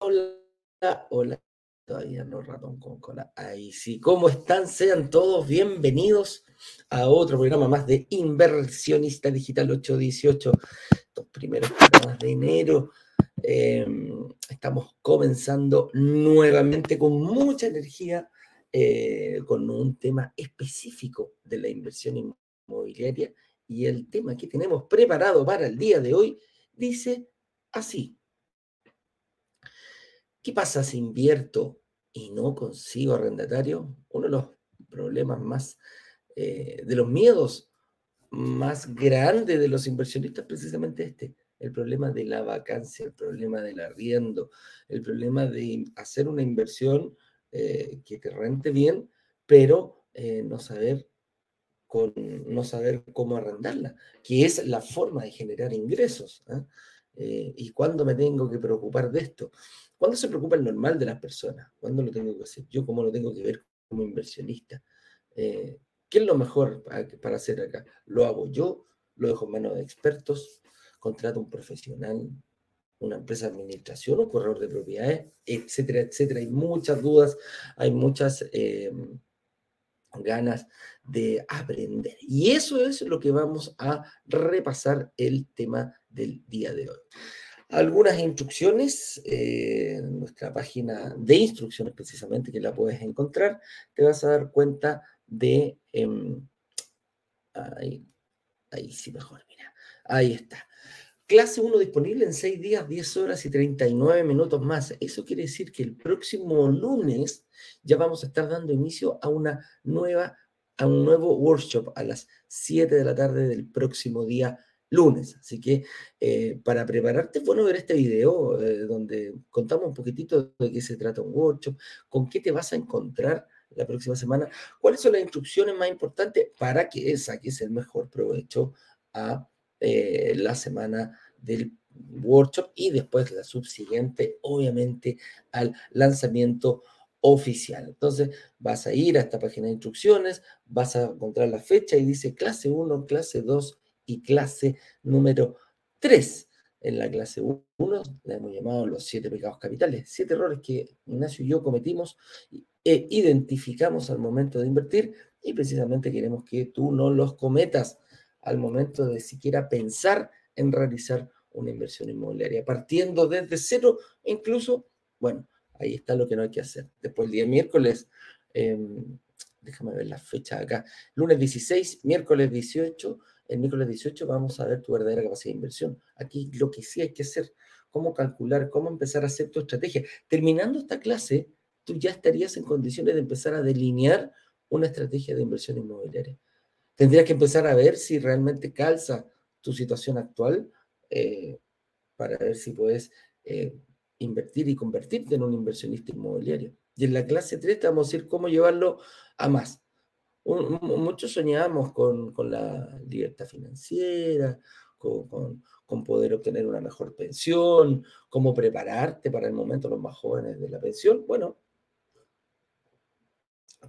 Hola, hola. Todavía no ratón con cola. Ahí sí. ¿Cómo están? Sean todos bienvenidos a otro programa más de Inversionista Digital 818. Estos primeros programas de enero. Em, estamos comenzando nuevamente con mucha energía, eh, con un tema específico de la inversión inmobiliaria. Y el tema que tenemos preparado para el día de hoy dice así. ¿Qué pasa si invierto y no consigo arrendatario? Uno de los problemas más, eh, de los miedos más grandes de los inversionistas, precisamente este, el problema de la vacancia, el problema del arriendo, el problema de hacer una inversión eh, que te rente bien, pero eh, no saber con, no saber cómo arrendarla, que es la forma de generar ingresos. ¿Y cuándo me tengo que preocupar de esto? ¿Cuándo se preocupa el normal de las personas? ¿Cuándo lo tengo que hacer yo? ¿Cómo lo tengo que ver como inversionista? Eh, ¿Qué es lo mejor para, hacer acá? ¿Lo hago yo? ¿Lo dejo en manos de expertos? ¿Contrato un profesional? ¿Una empresa de administración? ¿Un corredor de propiedades? Etcétera, etcétera. Hay muchas dudas, hay muchas em, ganas de aprender. Y eso es lo que vamos a repasar el tema del día de hoy algunas instrucciones eh, nuestra página de instrucciones precisamente, que la puedes encontrar, te vas a dar cuenta de... Em, ahí, ahí sí mejor, mira. Ahí está. Clase 1 disponible en 6 días, 10 horas y 39 minutos más. Eso quiere decir que el próximo lunes ya vamos a estar dando inicio a una nueva, a un nuevo workshop a las 7 de la tarde del próximo día lunes. Así que eh, para prepararte bueno ver este video eh, donde contamos un poquitito de qué se trata un workshop, con qué te vas a encontrar la próxima semana, cuáles son las instrucciones más importantes para que saques el mejor provecho a eh, la semana del workshop y después la subsiguiente, obviamente, al lanzamiento oficial. Entonces, vas a ir a esta página de instrucciones, vas a encontrar la fecha y dice clase 1, clase 2 y clase número 3. En la clase 1 la hemos llamado los siete pecados capitales, siete errores que Ignacio y yo cometimos e identificamos al momento de invertir y precisamente queremos que tú no los cometas al momento de siquiera pensar en realizar una inversión inmobiliaria, partiendo desde cero, incluso, bueno, ahí está lo que no hay que hacer. Después el día miércoles, em, déjame ver la fecha acá, lunes 16, miércoles 18, el miércoles 18 vamos a ver tu verdadera capacidad de inversión. Aquí lo que sí hay que hacer, cómo calcular, cómo empezar a hacer tu estrategia. Terminando esta clase, tú ya estarías en condiciones de empezar a delinear una estrategia de inversión inmobiliaria. Tendrías que empezar a ver si realmente calza tu situación actual eh, para ver si puedes eh, invertir y convertirte en un inversionista inmobiliario. Y en la clase 3 te vamos a decir cómo llevarlo a más muchos soñamos con, la libertad financiera, con, poder obtener una mejor pensión, cómo prepararte para el momento los más jóvenes de la pensión. Bueno,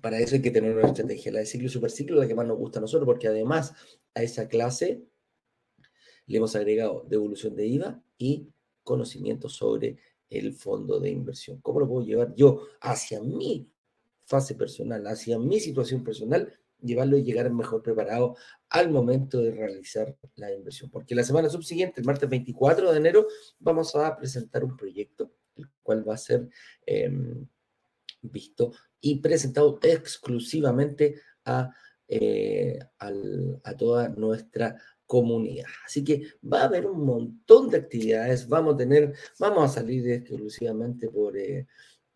para eso hay que tener una estrategia, la de ciclo y superciclo, la que más nos gusta a nosotros, porque además a esa clase le hemos agregado devolución de IVA y conocimiento sobre el fondo de inversión. ¿Cómo lo puedo llevar yo hacia mí fase personal, hacia mi situación personal, llevarlo y llegar mejor preparado al momento de realizar la inversión. Porque la semana subsiguiente, el martes 24 de enero, vamos a presentar un proyecto, el cual va a ser em, visto y presentado exclusivamente a, eh, a toda nuestra comunidad. Así que va a haber un montón de actividades, vamos a tener, vamos a salir exclusivamente por... Eh,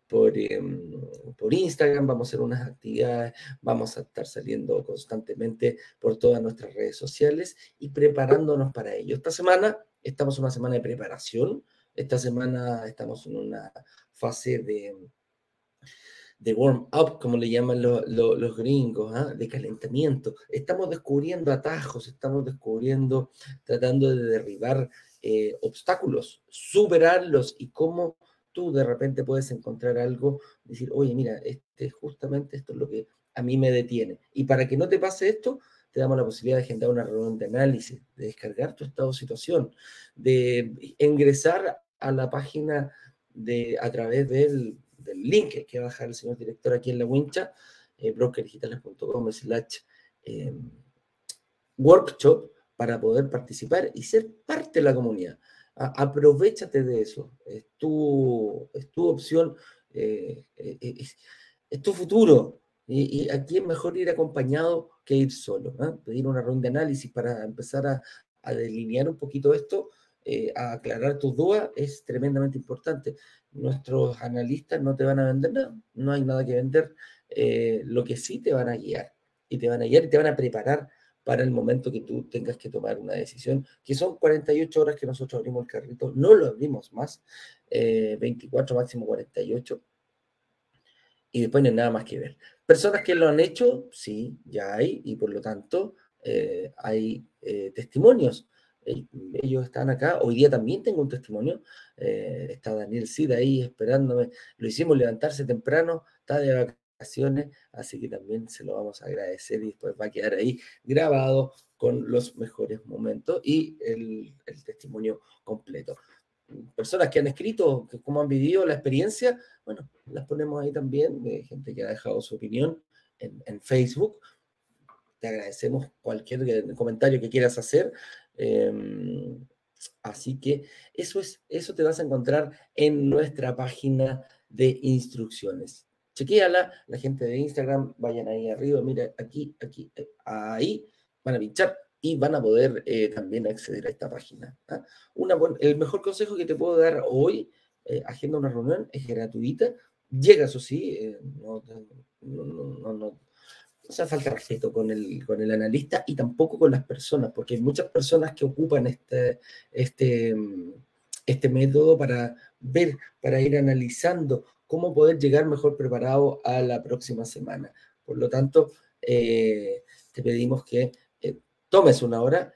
por, em, por Instagram, vamos a hacer unas actividades, vamos a estar saliendo constantemente por todas nuestras redes sociales y preparándonos para ello. Esta semana estamos en una semana de preparación, esta semana estamos en una fase de, de warm-up, como le llaman los gringos, ¿ah? de calentamiento. Estamos descubriendo atajos, estamos descubriendo, tratando de derribar eh, obstáculos, superarlos y cómo tú de repente puedes encontrar algo, decir, oye, mira, este, justamente esto es lo que a mí me detiene. Y para que no te pase esto, te damos la posibilidad de agendar una reunión de análisis, de descargar tu estado de situación, de ingresar a la página de, a través del, link que va a dejar el señor director aquí en la wincha, eh, brokerdigitales.com slash eh, workshop, para poder participar y ser parte de la comunidad. Aprovechate de eso. Es tu, es tu opción, eh, eh, es, tu futuro. Y, aquí es mejor ir acompañado que ir solo. Pedir una ronda de análisis para empezar a, a delinear un poquito esto eh, a aclarar tus dudas es tremendamente importante. Nuestros analistas no te van a vender nada, no hay nada que vender. Eh, lo que sí te van a guiar y te van a guiar y te van a preparar para el momento que tú tengas que tomar una decisión, que son 48 horas que nosotros abrimos el carrito, no lo abrimos más, 24 eh, máximo 48, y después no hay nada más que ver. Personas que lo han hecho, sí, ya hay, y por lo tanto hay testimonios ellos están acá. Hoy día también tengo un testimonio. Eh, está Daniel Cid ahí esperándome. Lo hicimos levantarse temprano, está de vacaciones, así que también se lo vamos a agradecer y después va a quedar ahí grabado con los mejores momentos y el, testimonio completo. Personas que han escrito, que cómo han vivido la experiencia, bueno, las ponemos ahí también, de gente que ha dejado su opinión en, Facebook. Te agradecemos cualquier comentario que quieras hacer. Em, así que eso, es, eso te vas a encontrar en nuestra página de instrucciones. Chequéala, la gente de Instagram, vayan ahí arriba, mira, aquí, aquí, eh, ahí, van a pinchar y van a poder eh, también acceder a esta página. ¿ah? Una, el mejor consejo que te puedo dar hoy, eh, agenda una reunión, es gratuita, llega, eso sí, no, no, no, no hace falta respeto con el, con el analista y tampoco con las personas, porque hay muchas personas que ocupan este, este, este método para ver, para ir analizando cómo poder llegar mejor preparado a la próxima semana. Por lo tanto, eh, te pedimos que eh, tomes una hora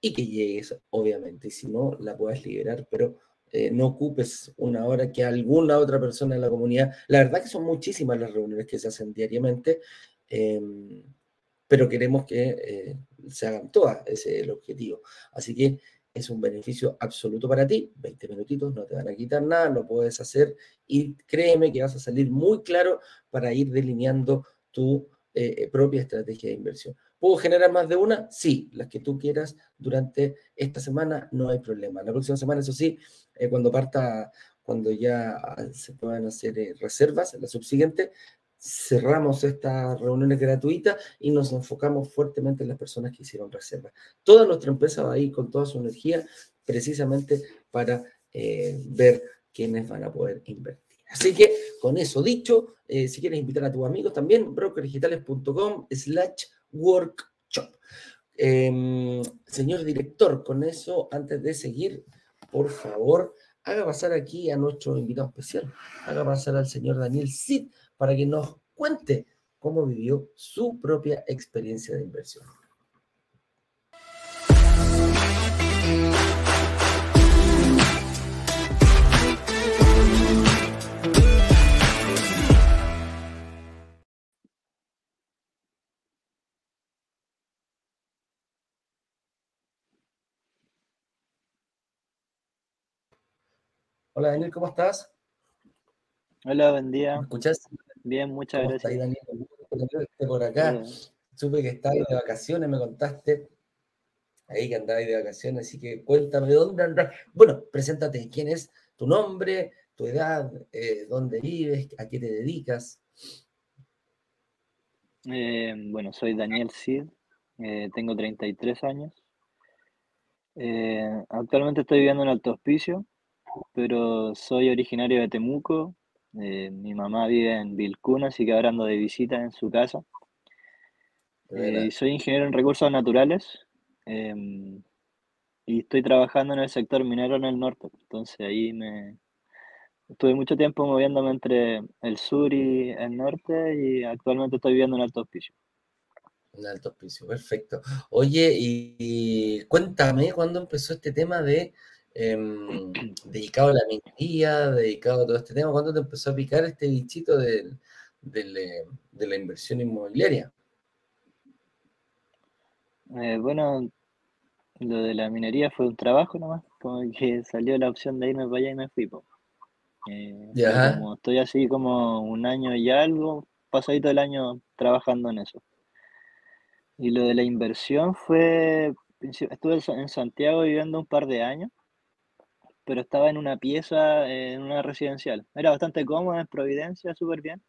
y que llegues, obviamente, y si no, la puedas liberar, pero eh, no ocupes una hora que alguna otra persona en la comunidad. La verdad que son muchísimas las reuniones que se hacen diariamente Em, pero queremos que se hagan todas, ese es el objetivo. Así que es un beneficio absoluto para ti, 20 minutitos, no te van a quitar nada, lo puedes hacer y créeme que vas a salir muy claro para ir delineando tu eh, propia estrategia de inversión. ¿Puedo generar más de una? Sí, las que tú quieras durante esta semana, no hay problema. La próxima semana, eso sí, eh, cuando parta, cuando ya se puedan hacer reservas, la subsiguiente, cerramos estas reuniones gratuitas y nos enfocamos fuertemente en las personas que hicieron reserva. Toda nuestra empresa va ahí con toda su energía precisamente para eh, ver quiénes van a poder invertir. Así que con eso dicho, eh, si quieres invitar a tus amigos también, brokerdigitales.com slash workshop. Em, señor director, con eso, antes de seguir, por favor, haga pasar aquí a nuestro invitado especial, haga pasar al señor Daniel Cid para que nos cuente cómo vivió su propia experiencia de inversión. Hola Daniel, ¿cómo estás? Hola, buen día. ¿Me escuchas? Bien, muchas gracias. Ahí, Daniel? por acá. Supe que estabas de vacaciones, me contaste. Ahí que andabas de vacaciones, así que cuéntame dónde andas. Bueno, preséntate, quién es tu nombre, tu edad, eh, dónde vives, a qué te dedicas. Eh, bueno, soy Daniel Cid, eh, tengo 33 años. actualmente estoy viviendo en Alto Hospicio, pero soy originario de Temuco, eh, mi mamá vive en Vilcuna, así que ahora ando de visita en su casa. Eh, soy ingeniero en recursos naturales em, y estoy trabajando en el sector minero en el norte. Entonces ahí me, Estuve mucho tiempo moviéndome entre el sur y el norte y actualmente estoy viviendo en Alto Hospicio. En Alto Hospicio, perfecto. Oye, y, cuéntame cuándo empezó este tema de em, dedicado a la minería, dedicado a todo este tema, ¿cuándo te empezó a picar este bichito de, de la inversión inmobiliaria? Eh, bueno, lo de la minería fue un trabajo nomás, como que salió la opción de irme para allá y me fui. Eh, como estoy así como un año y algo, pasadito el año trabajando en eso. Y lo de la inversión fue, estuve en Santiago viviendo un par de años, pero estaba en una pieza, en una residencial. Era bastante cómoda en Providencia, súper bien,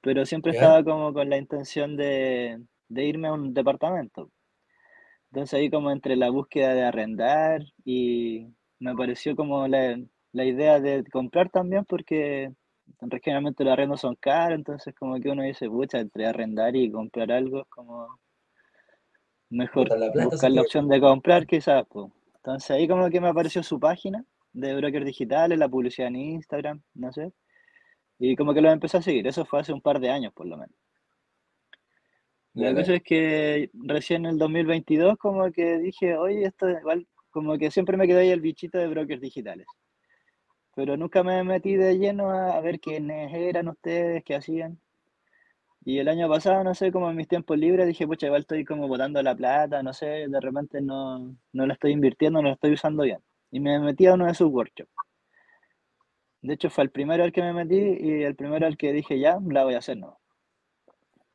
pero siempre estaba como con la intención de, de irme a un departamento. Entonces ahí como entre la búsqueda de arrendar y me pareció como la, la idea de comprar también porque generalmente los arrendos son caros, entonces como que uno dice, pucha, entre arrendar y comprar algo es como mejor buscar la opción de comprar quizás. Pues. Entonces ahí como que me apareció su página de brokers digitales, la publicidad en Instagram, no sé. Y como que lo empecé a seguir, eso fue hace un par de años por lo menos. La cosa es que recién en el 2022 como que dije, oye, esto igual, como que siempre me quedó ahí el bichito de brokers digitales pero nunca me metí de lleno a, ver quiénes eran ustedes, qué hacían. Y el año pasado, no sé, como en mis tiempos libres, dije, pucha, igual estoy como botando la plata, no sé, de repente no, no la estoy invirtiendo, no la estoy usando bien. Y me metí a uno de sus workshops. De hecho, fue el primero al que me metí y el primero al que dije, ya, la voy a hacer, ¿no?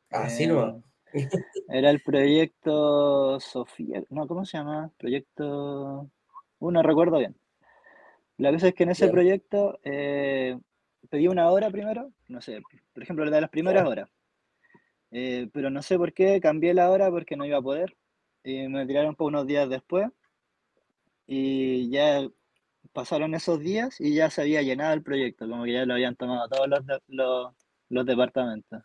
Así no. Eh, era el proyecto Sofía, no, ¿cómo se llama? Proyecto, uno recuerdo bien. La cosa es que en ese proyecto eh, pedí una hora primero, no sé, por ejemplo, la de las primeras horas. Eh, pero no sé por qué cambié la hora porque no iba a poder. Y me tiraron por unos días después. Y ya pasaron esos días y ya se había llenado el proyecto, como que ya lo habían tomado todos los, los, departamentos.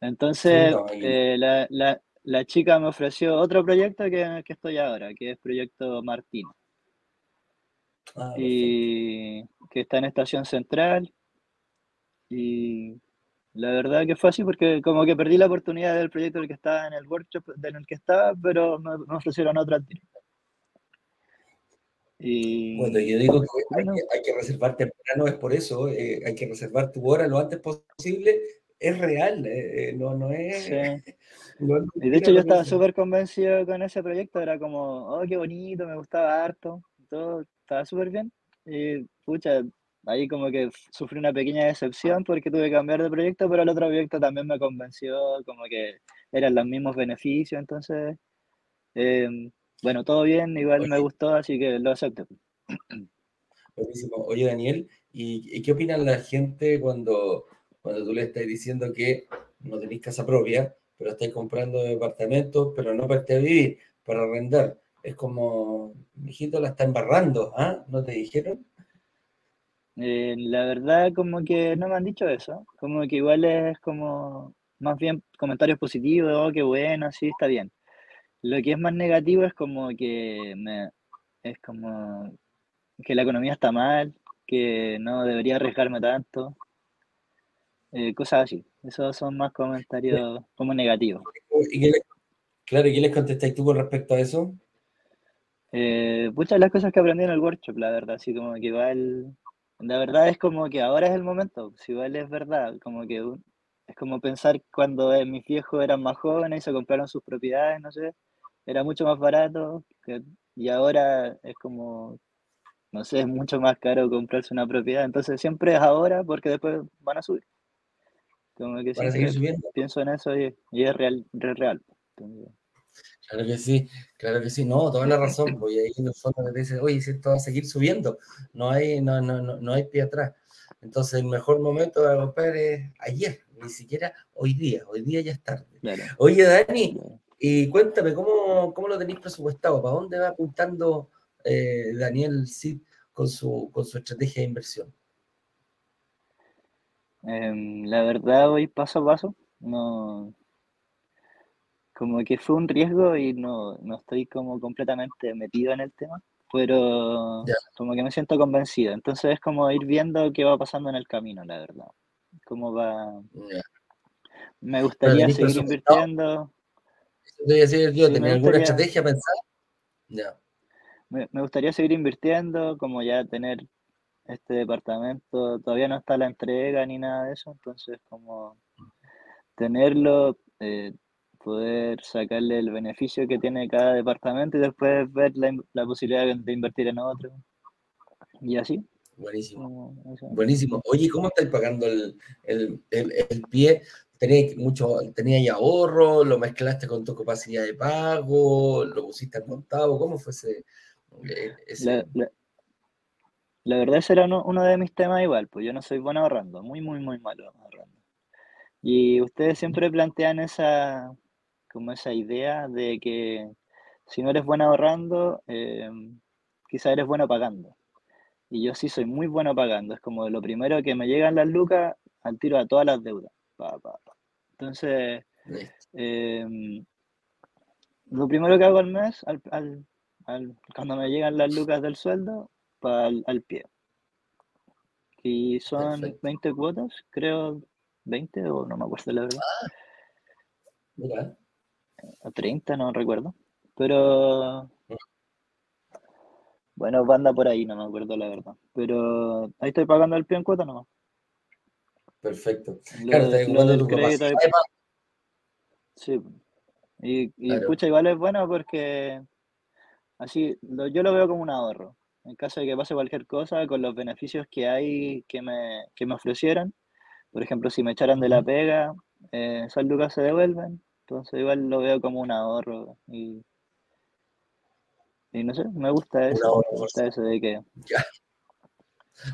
Entonces, eh, la, chica me ofreció otro proyecto que, que estoy ahora, que es Proyecto Martín. Ah, y que está en Estación Central. Y la verdad que fue así porque como que perdí la oportunidad del proyecto del que estaba en el workshop en el que estaba, pero me, ofrecieron otra Y bueno, yo digo que, hay, que reservar temprano, es por eso, eh, hay que reservar tu hora lo antes posible, es real, eh, eh, no, no es... y de hecho yo estaba súper convencido con ese proyecto, era como, oh, qué bonito, me gustaba harto, todo, estaba súper bien. Y pucha, ahí como que sufrí una pequeña decepción porque tuve que cambiar de proyecto, pero el otro proyecto también me convenció, como que eran los mismos beneficios, entonces, em, bueno, todo bien, igual me gustó, así que lo acepto. Buenísimo. Oye, Daniel, ¿y, qué opina la gente cuando, cuando tú le estás diciendo que no tenéis casa propia, pero estáis comprando departamentos, pero no para a vivir, para arrendar? es como, hijito la está embarrando, ¿ah? ¿No te dijeron? Eh, la verdad, como que no me han dicho eso. Como que igual es como, más bien comentarios positivos, oh, qué bueno, sí, está bien. Lo que es más negativo es como que me, es como que la economía está mal, que no debería arriesgarme tanto, eh, cosas así. Esos son más comentarios como negativos. ¿Y claro, ¿y qué les contestáis tú con respecto a eso? Eh, muchas de las cosas que aprendí en el workshop, la verdad, así como que igual, la verdad es como que ahora es el momento, si igual es verdad, como que es como pensar cuando eh, mis viejos eran más jóvenes y se compraron sus propiedades, no sé, era mucho más barato y ahora es como, no sé, es mucho más caro comprarse una propiedad, entonces siempre es ahora porque después van a subir. Como que siempre pienso en eso y, es real, es real. Claro que sí, claro que sí, no, toda la razón, voy ahí en el fondo me dice, oye, si esto va a seguir subiendo, no hay, no, no, no, no hay pie atrás. Entonces el mejor momento de comprar es ayer, ni siquiera hoy día, hoy día ya es tarde. Oye, Dani, y cuéntame, ¿cómo, ¿cómo, lo tenéis presupuestado? ¿Para dónde va apuntando eh, Daniel Cid con su, con su estrategia de inversión? Em, la verdad, voy paso a paso. No, como que fue un riesgo y no, no estoy como completamente metido en el tema, pero como que me siento convencido. Entonces es como ir viendo qué va pasando en el camino, la verdad. Cómo va... Me gustaría seguir invirtiendo. alguna estrategia pensada? Me gustaría seguir invirtiendo, como ya tener este departamento, todavía no está la entrega ni nada de eso, entonces como tenerlo, eh, poder sacarle el beneficio que tiene cada departamento y después ver la, posibilidad de invertir en otro. Y así. Buenísimo. Buenísimo. Oye, ¿cómo estáis pagando el, el, pie? ¿Tenías mucho, tenías ahorro? ¿Lo mezclaste con tu capacidad de pago? ¿Lo pusiste al montado? ¿Cómo fue ese? Eh, la, verdad ese era uno, uno, de mis temas igual, pues yo no soy bueno ahorrando, muy, muy, muy malo ahorrando. Y ustedes siempre plantean esa, como esa idea de que si no eres bueno ahorrando, eh, quizá eres bueno pagando. Y yo sí soy muy bueno pagando. Es como lo primero que me llegan las lucas, al tiro a todas las deudas. Entonces, em, lo primero que hago al mes, al, cuando me llegan las lucas del sueldo, al pie. Y son 20 cuotas, creo, 20 o no me acuerdo la verdad. Ah, mira a 30, no recuerdo. Pero bueno, banda por ahí, no me acuerdo la verdad. Pero ahí estoy pagando el pie en cuota nomás. Perfecto. claro, tu. Sí. Y, y escucha, igual es bueno porque así yo lo veo como un ahorro. En caso de que pase cualquier cosa, con los beneficios que hay que me, que me ofrecieran, por ejemplo, si me echaran de la pega, eh, esas lucas se devuelven entonces igual lo veo como un ahorro y, y no sé, me gusta eso. Me gusta eso de que...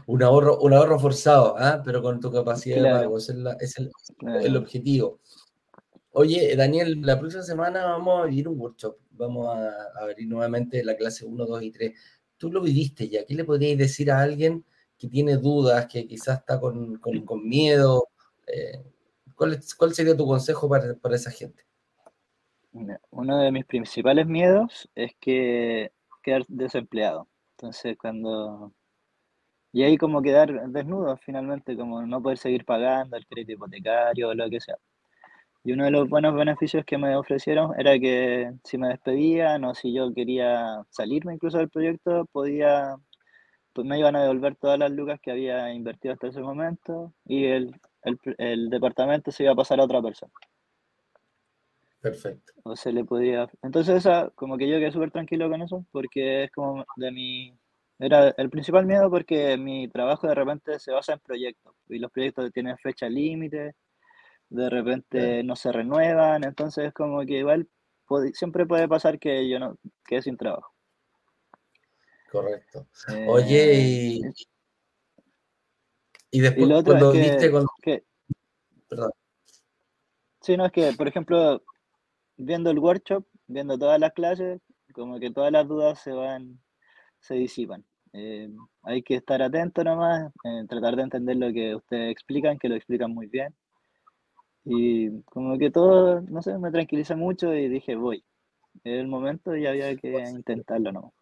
Un ahorro, un ahorro forzado, ¿ah? pero con tu capacidad de pago, es, el, el, objetivo. Oye, Daniel, la próxima semana vamos a vivir un workshop, vamos a, abrir nuevamente la clase 1, 2 y 3. Tú lo viviste ya, ¿qué le podrías decir a alguien que tiene dudas, que quizás está con, con, con miedo? Eh, ¿Cuál, sería tu consejo para, esa gente? Uno de mis principales miedos es que quedar desempleado. Entonces, cuando... Y ahí como quedar desnudo finalmente, como no poder seguir pagando el crédito hipotecario o lo que sea. Y uno de los buenos beneficios que me ofrecieron era que si me despedían o si yo quería salirme incluso del proyecto, podía, pues me iban a devolver todas las lucas que había invertido hasta ese momento y el, el, departamento se iba a pasar a otra persona. Perfecto. O se le podía. Entonces, esa, como que yo quedé súper tranquilo con eso, porque es como de mi. Era el principal miedo porque mi trabajo de repente se basa en proyectos y los proyectos tienen fecha límite, de repente no se renuevan, entonces es como que igual siempre puede pasar que yo no quede sin trabajo. Correcto. Oye, y, y después cuando viste Perdón. Sí, no, es que, por ejemplo, viendo el workshop, viendo todas las clases, como que todas las dudas se van, se disipan. Eh, hay que estar atento nomás, eh, tratar de entender lo que ustedes explican, que lo explican muy bien. Y como que todo, no sé, me tranquiliza mucho y dije, voy. Es el momento y había que intentarlo nomás.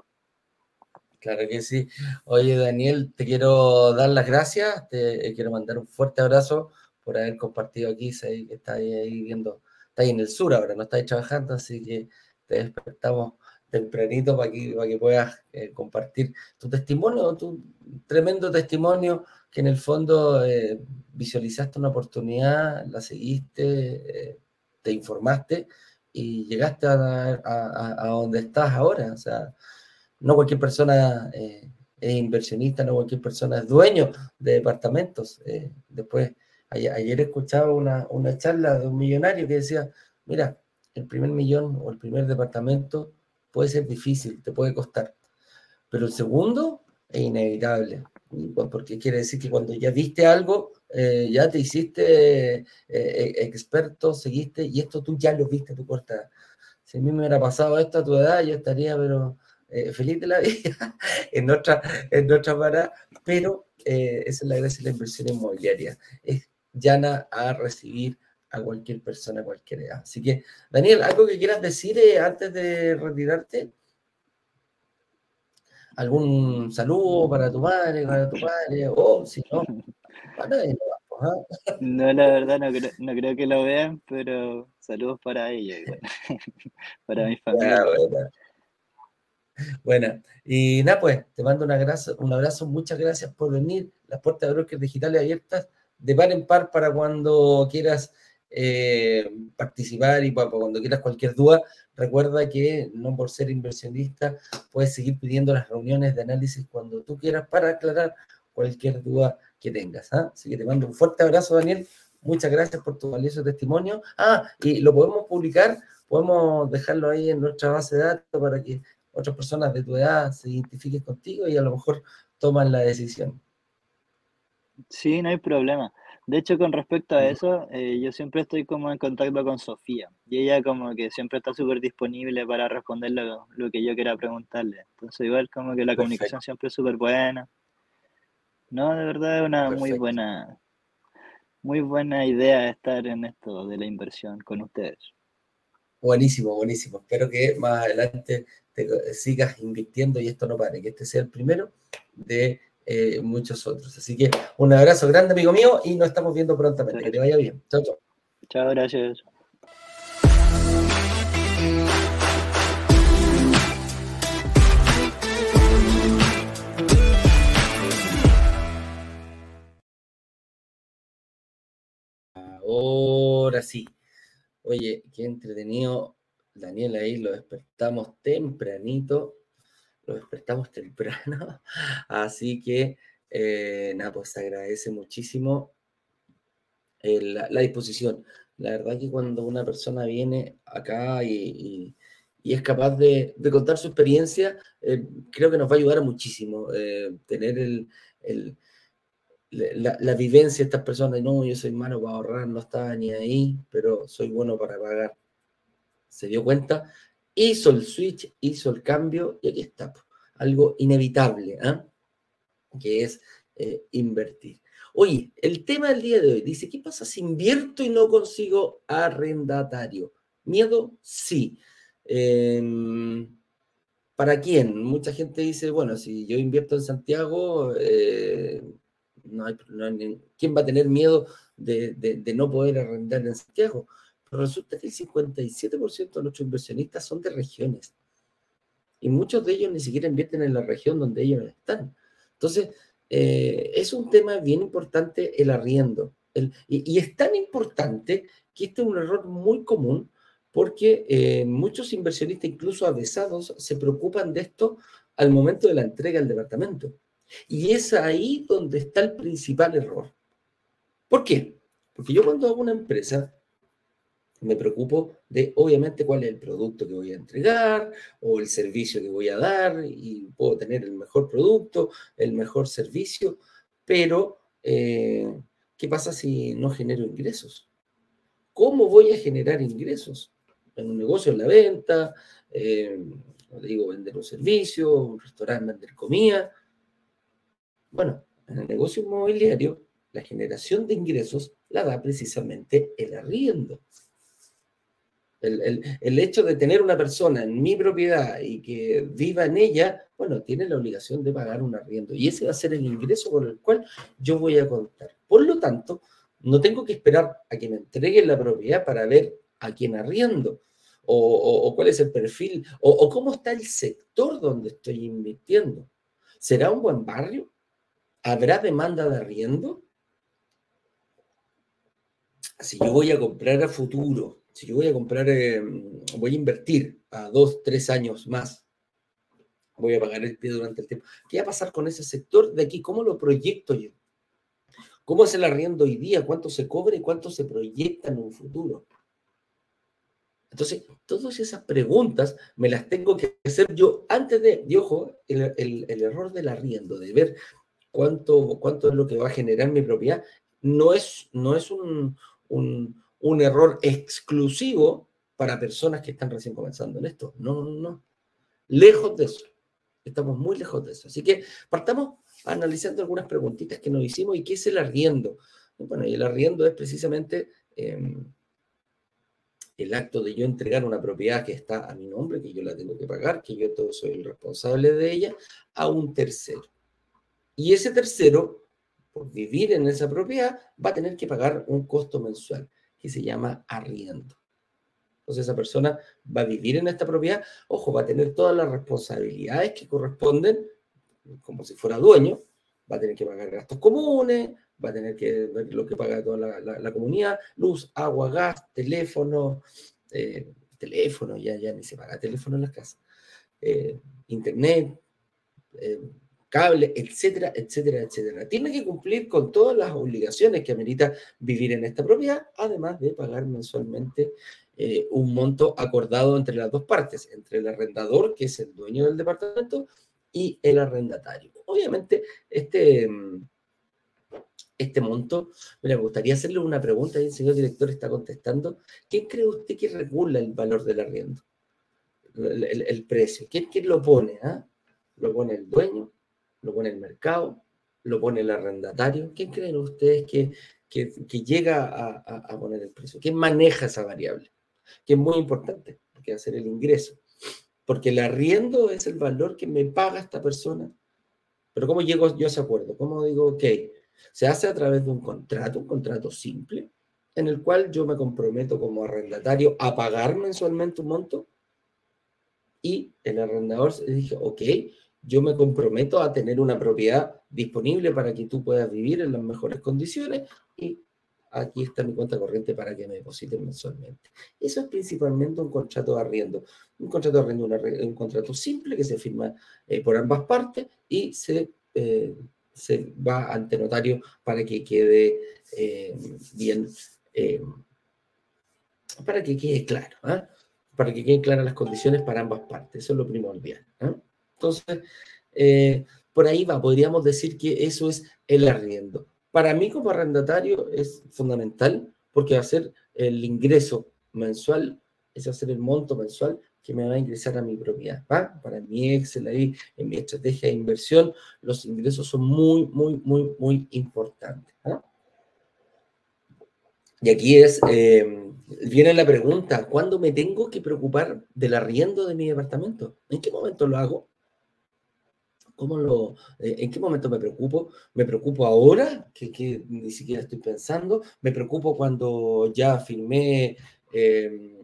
Claro que sí. Oye, Daniel, te quiero dar las gracias, te quiero mandar un fuerte abrazo por haber compartido aquí, sé que estás ahí viendo, estás en el sur ahora, no estás trabajando, así que te despertamos tempranito para que, para que puedas eh, compartir tu testimonio, tu tremendo testimonio, que en el fondo eh, visualizaste una oportunidad, la seguiste, eh, te informaste y llegaste a donde estás ahora. O sea, no cualquier persona eh, es inversionista, no cualquier persona es dueño de departamentos. Eh, después, ayer, escuchaba una, una, charla de un millonario que decía, mira, el primer millón o el primer departamento puede ser difícil, te puede costar, pero el segundo es inevitable, porque quiere decir que cuando ya viste algo, eh, ya te hiciste experto, seguiste, y esto tú ya lo viste a tu corta. Si a mí me hubiera pasado esto a tu edad, yo estaría, pero eh, feliz de la vida en otra, en otra para, pero eh, esa es la gracia de la inversión inmobiliaria. Es llana a recibir a cualquier persona, a cualquier edad. Así que, Daniel, ¿algo que quieras decir eh, antes de retirarte? algún saludo para tu madre, para tu padre, o si no, para nadie ¿ah? no, la verdad no creo, no creo que lo vean, pero saludos para ella, para mi familia. Bueno, y nada, pues te mando un abrazo, un abrazo, muchas gracias por venir. Las puertas de brokers digitales abiertas de par en par para cuando quieras eh, participar y para, cuando quieras cualquier duda. Recuerda que no por ser inversionista puedes seguir pidiendo las reuniones de análisis cuando tú quieras para aclarar cualquier duda que tengas. ¿ah? Así que te mando un fuerte abrazo, Daniel. Muchas gracias por tu valioso testimonio. Ah, y lo podemos publicar, podemos dejarlo ahí en nuestra base de datos para que otras personas de tu edad se identifiquen contigo y a lo mejor toman la decisión. Sí, no hay problema. De hecho, con respecto a eso, eh, yo siempre estoy como en contacto con Sofía y ella como que siempre está súper disponible para responder lo, que yo quiera preguntarle. Entonces, igual como que la comunicación siempre es súper buena. No, de verdad es una muy buena, muy buena idea estar en esto de la inversión con ustedes. Buenísimo, buenísimo. Espero que más adelante sigas invirtiendo y esto no pare, que este sea el primero de eh, muchos otros. Así que un abrazo grande, amigo mío, y nos estamos viendo prontamente. Que te vaya bien. Chao, chao. Chao, gracias. Ahora sí. Oye, qué entretenido Daniel ahí lo despertamos tempranito, lo despertamos temprano, así que eh, nada, pues agradece muchísimo la, disposición. La verdad que cuando una persona viene acá y, es capaz de, contar su experiencia, eh, creo que nos va a ayudar muchísimo eh, tener la, la, vivencia de estas personas. No, yo soy malo para ahorrar, no estaba ni ahí, pero soy bueno para pagar se dio cuenta, hizo el switch, hizo el cambio y aquí está, algo inevitable, ¿ah? que es eh, invertir. Oye, el tema del día de hoy dice, ¿qué pasa si invierto y no consigo arrendatario? ¿Miedo? Sí. Em, ¿Para quién? Mucha gente dice, bueno, si yo invierto en Santiago, eh, no hay, ¿quién va a tener miedo de, de, no poder arrendar en Santiago? Resulta que el 57% de nuestros inversionistas son de regiones. Y muchos de ellos ni siquiera invierten en la región donde ellos están. Entonces, eh, es un tema bien importante el arriendo. y, es tan importante que este es un error muy común porque eh, muchos inversionistas, incluso avesados, se preocupan de esto al momento de la entrega del departamento. Y es ahí donde está el principal error. ¿Por qué? Porque yo cuando hago una empresa, me preocupo de, obviamente, cuál es el producto que voy a entregar o el servicio que voy a dar y puedo tener el mejor producto, el mejor servicio, pero eh, ¿qué pasa si no genero ingresos? ¿Cómo voy a generar ingresos? En un negocio, en la venta, eh, digo, vender un servicio, un restaurante, vender comida. Bueno, en el negocio inmobiliario, la generación de ingresos la da precisamente el arriendo. El, hecho de tener una persona en mi propiedad y que viva en ella, bueno, tiene la obligación de pagar un arriendo. Y ese va a ser el ingreso con el cual yo voy a contar. Por lo tanto, no tengo que esperar a que me entreguen la propiedad para ver a quién arriendo. O, cuál es el perfil, o, o cómo está el sector donde estoy invirtiendo. ¿Será un buen barrio? ¿Habrá demanda de arriendo? Si yo voy a comprar a futuro si yo voy a comprar, eh, voy a invertir a dos, tres años más, voy a pagar el pie durante el tiempo, ¿qué va a pasar con ese sector de aquí? ¿Cómo lo proyecto yo? ¿Cómo es el arriendo hoy día? ¿Cuánto se cobra y cuánto se proyecta en un futuro? Entonces, todas esas preguntas me las tengo que hacer yo antes de, y ojo, el, error del arriendo, de ver cuánto, cuánto es lo que va a generar mi propiedad, no es, no es un, un error exclusivo para personas que están recién comenzando en esto. No, no, no. Lejos de eso. Estamos muy lejos de eso. Así que partamos analizando algunas preguntitas que nos hicimos y qué es el arriendo. Bueno, y el arriendo es precisamente em, el acto de yo entregar una propiedad que está a mi nombre, que yo la tengo que pagar, que yo todo soy el responsable de ella, a un tercero. Y ese tercero, por vivir en esa propiedad, va a tener que pagar un costo mensual que se llama arriendo. Entonces esa persona va a vivir en esta propiedad, ojo, va a tener todas las responsabilidades que corresponden, como si fuera dueño, va a tener que pagar gastos comunes, va a tener que ver lo que paga toda la, comunidad, luz, agua, gas, teléfono, eh, teléfono, ya, ya ni se paga teléfono en las casas, eh, internet, eh, cable, etcétera, etcétera, etcétera. Tiene que cumplir con todas las obligaciones que amerita vivir en esta propiedad, además de pagar mensualmente un monto acordado entre las dos partes, entre el arrendador, que es el dueño del departamento, y el arrendatario. Obviamente, este mm, este monto. Me gustaría hacerle una pregunta y el señor director está contestando. ¿Quién cree usted que regula el valor del arriendo? El, precio. ¿Quién, lo pone? Ah? ¿Lo pone el dueño? ¿Lo pone el mercado? ¿Lo pone el arrendatario? ¿Quién creen ustedes que, que, llega a, a, poner el precio? ¿Quién maneja esa variable? Que es muy importante, porque va a ser el ingreso. Porque el arriendo es el valor que me paga esta persona. Pero ¿cómo llego yo a ese acuerdo? ¿Cómo digo, ok, se hace a través de un contrato, un contrato simple, en el cual yo me comprometo como arrendatario a pagar mensualmente un monto y el arrendador se dice, ok, yo me comprometo a tener una propiedad disponible para que tú puedas vivir en las mejores condiciones y aquí está mi cuenta corriente para que me depositen mensualmente. Eso es principalmente un contrato de arriendo. Un contrato de arriendo, un contrato simple que se firma eh, por ambas partes y se eh, se va ante notario para que quede eh, bien, para que quede claro, ¿ah? para que queden claras las condiciones para ambas partes. Eso es lo primordial. Entonces, eh, por ahí va, podríamos decir que eso es el arriendo. Para mí como arrendatario es fundamental porque va a ser el ingreso mensual, es hacer el monto mensual que me va a ingresar a mi propiedad. Para mi Excel ahí, en mi estrategia de inversión, los ingresos son muy, muy, muy, muy importantes. Y aquí es, eh, viene la pregunta, ¿cuándo me tengo que preocupar del arriendo de mi departamento? ¿En qué momento lo hago? ¿Cómo lo, eh, ¿En qué momento me preocupo? ¿Me preocupo ahora, que, ni siquiera estoy pensando? ¿Me preocupo cuando ya firmé eh,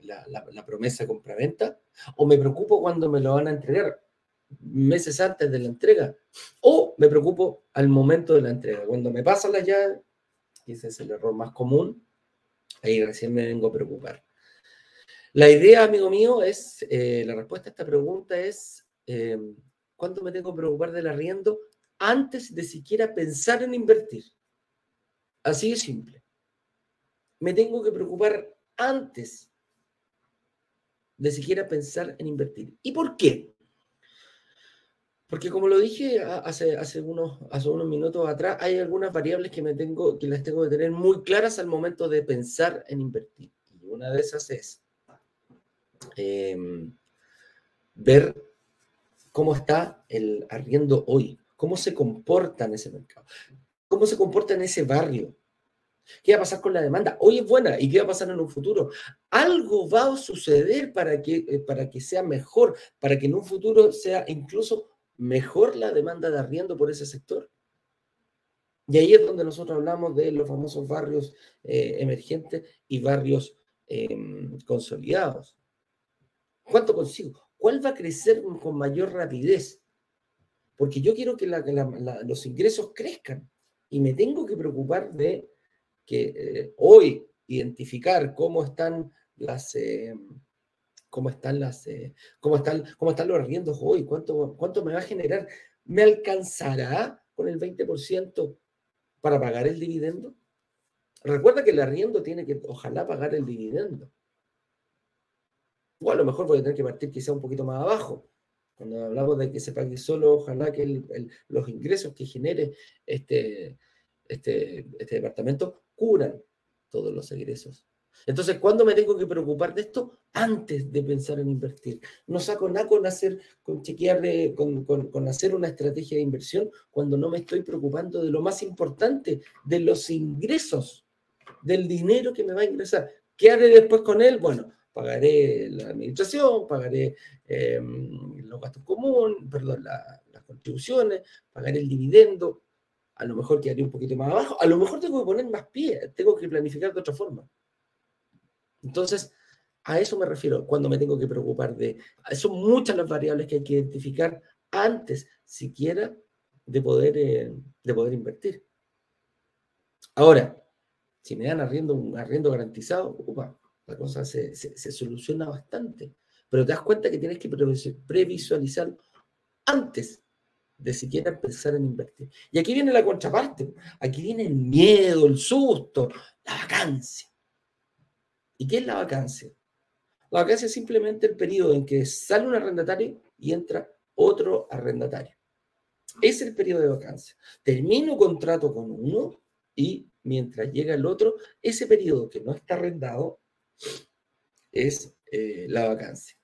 la, promesa de compraventa, o me preocupo cuando me lo van a entregar meses antes de la entrega, o me preocupo al momento de la entrega, cuando me pasa la llave, y ese es el error más común, ahí recién me vengo a preocupar. La idea, amigo mío, es, eh, la respuesta a esta pregunta es, ¿cuándo me tengo que preocupar del arriendo? Antes de siquiera pensar en invertir. Así de simple. Me tengo que preocupar antes de siquiera pensar en invertir. ¿Y por qué? Porque como lo dije hace, hace, unos, hace unos minutos atrás, hay algunas variables que, me tengo, que las tengo que tener muy claras al momento de pensar en invertir. Y una de esas es em, ver cómo está el arriendo hoy, cómo se comporta en ese mercado, cómo se comporta en ese barrio, ¿Qué va a pasar con la demanda? Hoy es buena. ¿Y qué va a pasar en un futuro? Algo va a suceder para que, eh, para que sea mejor, para que en un futuro sea incluso mejor la demanda de arriendo por ese sector. Y ahí es donde nosotros hablamos de los famosos barrios eh, emergentes y barrios em, consolidados. ¿Cuánto consigo? ¿Cuál va a crecer con mayor rapidez? Porque yo quiero que los ingresos crezcan y me tengo que preocupar de que eh, hoy identificar cómo están las... Eh, cómo están las, eh, cómo están, cómo están los arriendos hoy, cuánto, cuánto me va a generar, ¿me alcanzará con el 20% para pagar el dividendo? Recuerda que el arriendo tiene que, ojalá, pagar el dividendo. O a lo mejor voy a tener que partir quizá un poquito más abajo. Cuando hablamos de que se pague solo, ojalá que los ingresos que genere este, este, este departamento curan todos los egresos. Entonces, ¿cuándo me tengo que preocupar de esto? Antes de pensar en invertir. No saco nada con hacer, con chequear, con, con, hacer una estrategia de inversión cuando no me estoy preocupando de lo más importante, de los ingresos, del dinero que me va a ingresar. ¿Qué haré después con él? Bueno, pagaré la administración, pagaré em, los gastos comunes, perdón, las contribuciones, pagaré el dividendo, a lo mejor quedaría un poquito más abajo, a lo mejor tengo que poner más pie, tengo que planificar de otra forma. Entonces, a eso me refiero cuando me tengo que preocupar de... Son muchas las variables que hay que identificar antes siquiera de poder, eh, de poder invertir. Ahora, si me dan arriendo, un arriendo garantizado, la cosa se, se, soluciona bastante. Pero te das cuenta que tienes que previsualizar antes de siquiera empezar a invertir. Y aquí viene la contraparte. Aquí viene el miedo, el susto, la vacancia. ¿Y qué es la vacancia? La vacancia es simplemente el periodo en que sale un arrendatario y entra otro arrendatario. Es el periodo de vacancia. Termino contrato con uno y mientras llega el otro, ese periodo que no está arrendado es eh, la vacancia.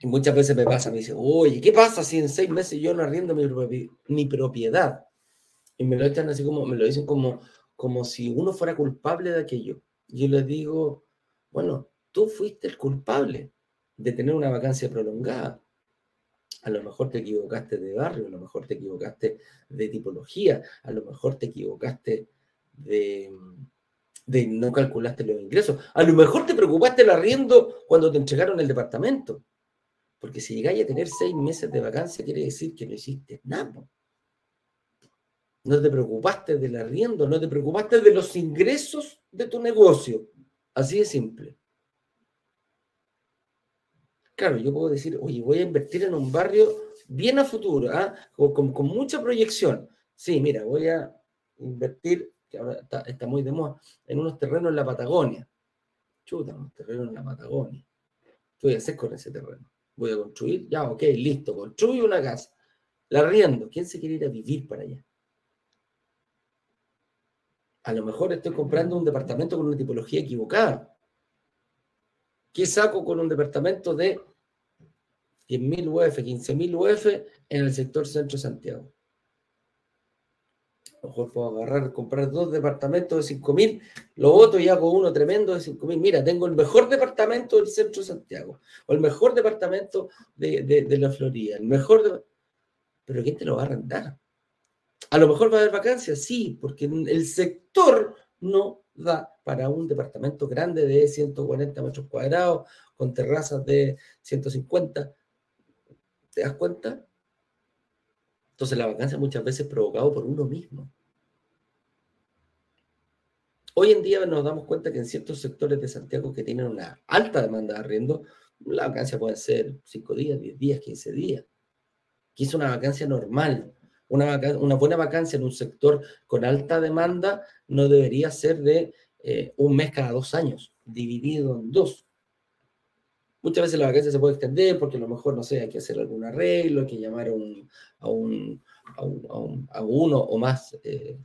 Y muchas veces me pasa, me dice, oye, ¿qué pasa si en seis meses yo no arriendo mi, mi propiedad? Y me lo echan así como, me lo dicen como, como si uno fuera culpable de aquello. Yo les digo, bueno, tú fuiste el culpable de tener una vacancia prolongada. A lo mejor te equivocaste de barrio, a lo mejor te equivocaste de tipología, a lo mejor te equivocaste de, de no calculaste los ingresos, a lo mejor te preocupaste el arriendo cuando te entregaron el departamento. Porque si llegáis a tener seis meses de vacancia, quiere decir que no hiciste nada. No te preocupaste del arriendo, no te preocupaste de los ingresos de tu negocio. Así de simple. Claro, yo puedo decir, oye, voy a invertir en un barrio bien a futuro, ¿ah? con, mucha proyección. Sí, mira, voy a invertir, ahora está, muy de moda, en unos terrenos en la Patagonia. Chuta, unos terrenos en la Patagonia. ¿Qué voy a hacer con ese terreno? Voy a construir, ya, ok, listo, construyo una casa. La riendo. ¿Quién se quiere ir a vivir para allá? A lo mejor estoy comprando un departamento con una tipología equivocada. ¿Qué saco con un departamento de 10.000 UF, 15.000 UF en el sector centro Santiago? Lo mejor puedo agarrar, comprar dos departamentos de 5.000, lo voto y hago uno tremendo de 5.000. Mira, tengo el mejor departamento del centro Santiago, o el mejor departamento de, la Florida, el mejor... Pero ¿quién te lo va a arrendar? A lo mejor va a haber vacancias, sí, porque el sector no da para un departamento grande de 140 metros cuadrados, con terrazas de 150. ¿Te das cuenta? Entonces la vacancia muchas veces es provocado por uno mismo. Hoy en día nos damos cuenta que en ciertos sectores de Santiago que tienen una alta demanda de arriendo, la vacancia puede ser 5 días, 10 días, 15 días. Que es una vacancia normal. Una, una buena vacancia en un sector con alta demanda no debería ser de eh, un mes cada dos años, dividido en dos. Muchas veces la vacancia se puede extender porque a lo mejor, no sé, hay que hacer algún arreglo, hay que llamar a, un, a, un, a, uno o más eh,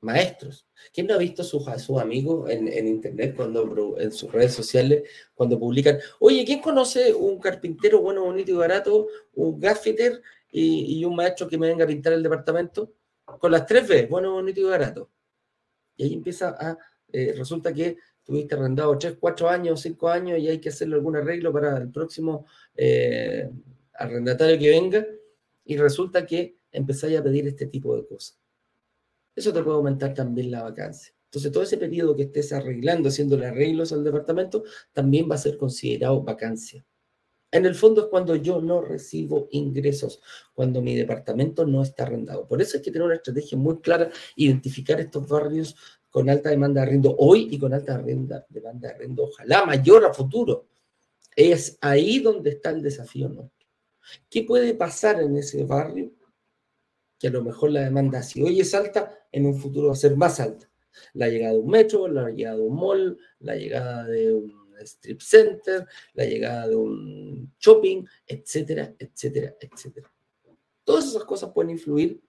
maestros. ¿Quién no ha visto a sus, su amigos en, en, internet, cuando, en sus redes sociales, cuando publican, oye, ¿quién conoce un carpintero bueno, bonito y barato, un gaffiter y, y un maestro que me venga a pintar el departamento? Con las tres veces, bueno, bonito y barato. Y ahí empieza a, eh, resulta que tuviste arrendado 3, 4 años, 5 años y hay que hacerle algún arreglo para el próximo eh, arrendatario que venga y resulta que empezáis a pedir este tipo de cosas. Eso te puede aumentar también la vacancia. Entonces, todo ese periodo que estés arreglando, haciéndole arreglos al departamento, también va a ser considerado vacancia. En el fondo es cuando yo no recibo ingresos, cuando mi departamento no está arrendado. Por eso hay que tener una estrategia muy clara, identificar estos barrios con alta demanda de arriendo hoy y con alta demanda de arriendo, ojalá mayor a futuro. Es ahí donde está el desafío nuestro. ¿Qué puede pasar en ese barrio? Que a lo mejor la demanda, si hoy es alta, en un futuro va a ser más alta. La llegada de un metro, la llegada de un mall, la llegada de un strip center, la llegada de un shopping, etcétera, etcétera, etcétera. Todas esas cosas pueden influir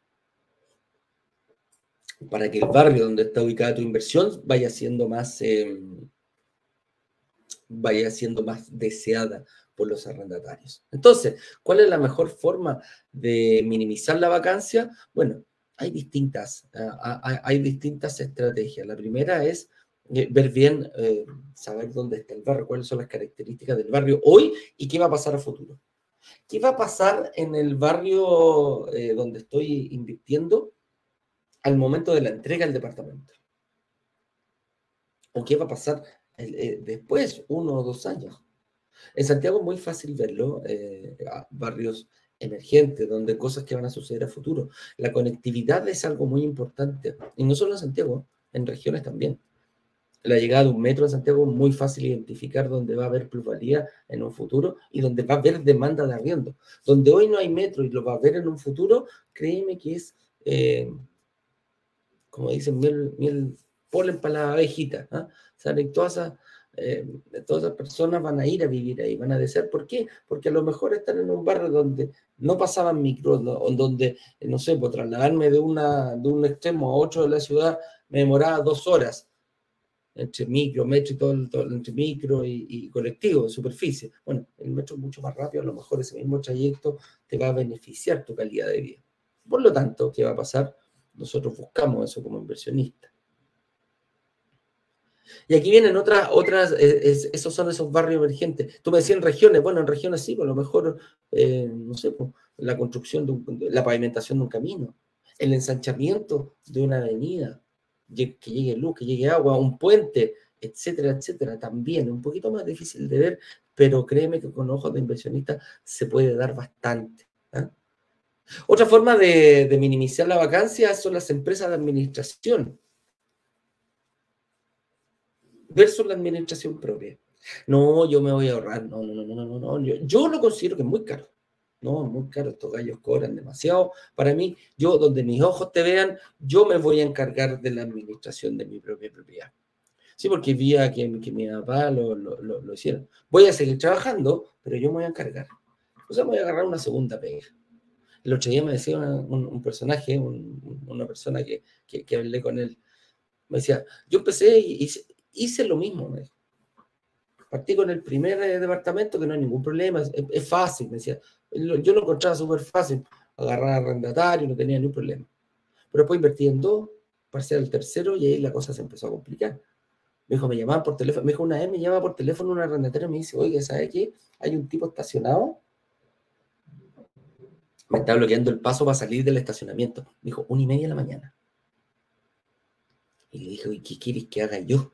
para que el barrio donde está ubicada tu inversión vaya siendo más, em, vaya siendo más deseada por los arrendatarios. Entonces, ¿cuál es la mejor forma de minimizar la vacancia? Bueno, hay distintas, ah, hay distintas estrategias. La primera es eh, ver bien, eh, saber dónde está el barrio, cuáles son las características del barrio hoy y qué va a pasar a futuro. ¿Qué va a pasar en el barrio eh, donde estoy invirtiendo al momento de la entrega del departamento? ¿O qué va a pasar después, uno o dos años? En Santiago es muy fácil verlo, barrios emergentes, donde cosas que van a suceder a futuro. La conectividad es algo muy importante, y no solo en Santiago, en regiones también la llegada de un metro en Santiago es muy fácil identificar dónde va a haber plusvalía en un futuro y dónde va a haber demanda de arriendo. Donde hoy no hay metro y lo va a haber en un futuro, créeme que es, eh, como dicen, miel, miel, polen para la abejita. ¿ah? todas esas, eh, todas esas personas van a ir a vivir ahí, van a desear. ¿Por qué? Porque a lo mejor están en un barrio donde no pasaban micros, o donde, no sé, por trasladarme de, una, de un extremo a otro de la ciudad me demoraba dos horas entre micro, metro y todo, el, todo entre micro y, colectivo, de superficie. Bueno, el metro es mucho más rápido, a lo mejor ese mismo trayecto te va a beneficiar tu calidad de vida. Por lo tanto, ¿qué va a pasar? Nosotros buscamos eso como inversionistas. Y aquí vienen otras, otras esos son esos barrios emergentes. Tú me decías en regiones, bueno, en regiones sí, por lo mejor, eh, no sé, pues, la construcción, de, la pavimentación de un camino, el ensanchamiento de una avenida, que llegue luz, que llegue agua, un puente, etcétera, etcétera, también un poquito más difícil de ver, pero créeme que con ojos de inversionista se puede dar bastante. Otra forma de, minimizar la vacancia son las empresas de administración versus la administración propia. No, yo me voy a ahorrar. No, no, no, no, no, no. Yo, yo lo considero que es muy caro. No, muy caro, estos gallos cobran demasiado. Para mí, yo donde mis ojos te vean, yo me voy a encargar de la administración de mi propia propiedad. Sí, porque vi a que, mi papá lo, lo, lo, hicieron. Voy a seguir trabajando, pero yo me voy a encargar. O sea, me voy a agarrar una segunda pega. El otro día me decía un, personaje, una persona que, que, hablé con él, me decía, yo empecé y hice, lo mismo. Partí con el primer eh, departamento, que no hay ningún problema, es, es fácil, me decía, yo lo encontraba súper fácil, agarrar arrendatario, no tenía ningún problema. Pero después invertí en dos, pasé al tercero y ahí la cosa se empezó a complicar. Me dijo, me llamaban por teléfono, me dijo una vez, me llama por teléfono un arrendatario y me dice, oye, ¿sabes qué? Hay un tipo estacionado, me está bloqueando el paso para salir del estacionamiento. Me dijo, una y media de la mañana. Y le dije, ¿y qué quieres que haga yo?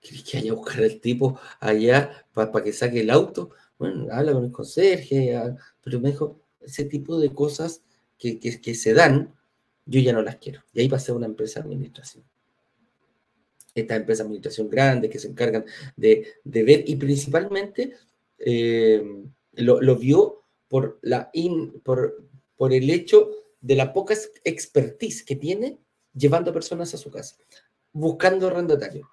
¿Quieres que vaya a buscar al tipo allá para que saque el auto? Bueno, habla con el conserje, pero me dijo, ese tipo de cosas que, se dan, yo ya no las quiero. Y ahí pasé a una empresa de administración. Esta empresa de administración grande que se encargan de, ver y principalmente eh, lo, vio por, la por, por el hecho de la poca expertise que tiene llevando personas a su casa, buscando arrendatario.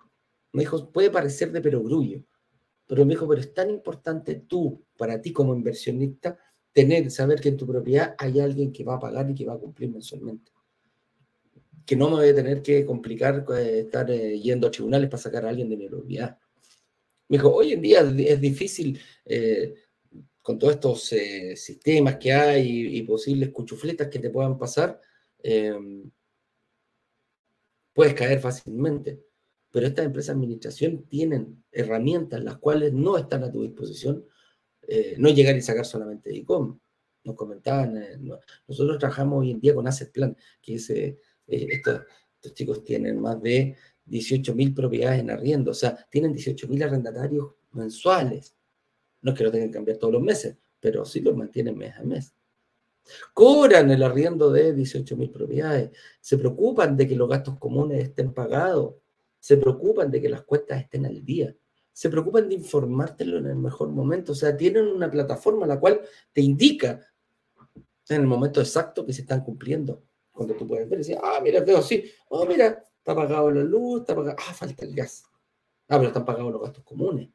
Me dijo, puede parecer de perogrullo, pero me dijo, pero es tan importante tú, para ti como inversionista, tener, saber que en tu propiedad hay alguien que va a pagar y que va a cumplir mensualmente. Que no me voy a tener que complicar eh, estar eh, yendo a tribunales para sacar a alguien de mi propiedad. Me dijo, hoy en día es difícil eh, con todos estos sistemas que hay y, posibles cuchufletas que te puedan pasar, puedes caer fácilmente pero estas empresas de administración tienen herramientas las cuales no están a tu disposición, eh, no llegar y sacar solamente de ICOM. Nos comentaban, eh, nosotros trabajamos hoy en día con Asset Plan, que es, eh, estos, chicos tienen más de 18 mil propiedades en arriendo, o sea, tienen 18 mil arrendatarios mensuales. No es que lo tengan que cambiar todos los meses, pero sí los mantienen mes a mes. Cobran el arriendo de 18 mil propiedades, se preocupan de que los gastos comunes estén pagados, se preocupan de que las cuentas estén al día, se preocupan de informártelo en el mejor momento, o sea, tienen una plataforma la cual te indica en el momento exacto que se están cumpliendo. Cuando tú puedes ver y decir, ah, mira, veo, sí, oh, mira, está pagado la luz, está pagado, ah, falta el gas. Ah, pero están pagados los gastos comunes.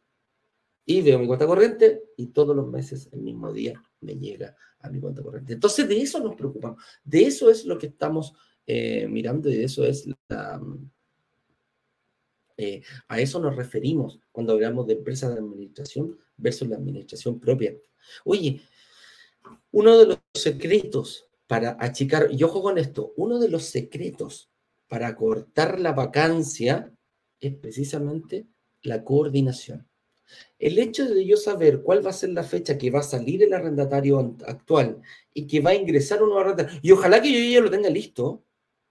Y veo mi cuenta corriente y todos los meses, el mismo día, me llega a mi cuenta corriente. Entonces, de eso nos preocupamos. De eso es lo que estamos eh, mirando y de eso es la, eh, a eso nos referimos cuando hablamos de empresas de administración versus la administración propia. Oye, uno de los secretos para achicar, y ojo con esto, uno de los secretos para cortar la vacancia es precisamente la coordinación. El hecho de yo saber cuál va a ser la fecha que va a salir el arrendatario actual y que va a ingresar un nuevo arrendatario, y ojalá que yo ya lo tenga listo,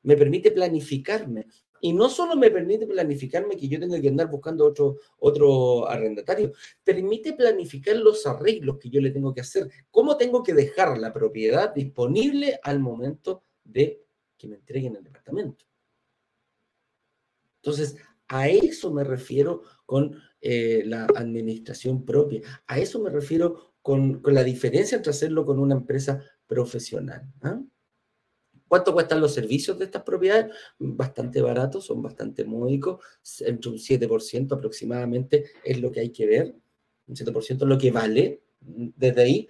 me permite planificarme. Y no solo me permite planificarme que yo tenga que andar buscando otro, otro arrendatario, permite planificar los arreglos que yo le tengo que hacer. ¿Cómo tengo que dejar la propiedad disponible al momento de que me entreguen el departamento? Entonces, a eso me refiero con eh, la administración propia. A eso me refiero con, la diferencia entre hacerlo con una empresa profesional. ¿ah? ¿Cuánto cuestan los servicios de estas propiedades? Bastante baratos, son bastante módicos, entre un 7% aproximadamente es lo que hay que ver, un 7% es lo que vale. Desde ahí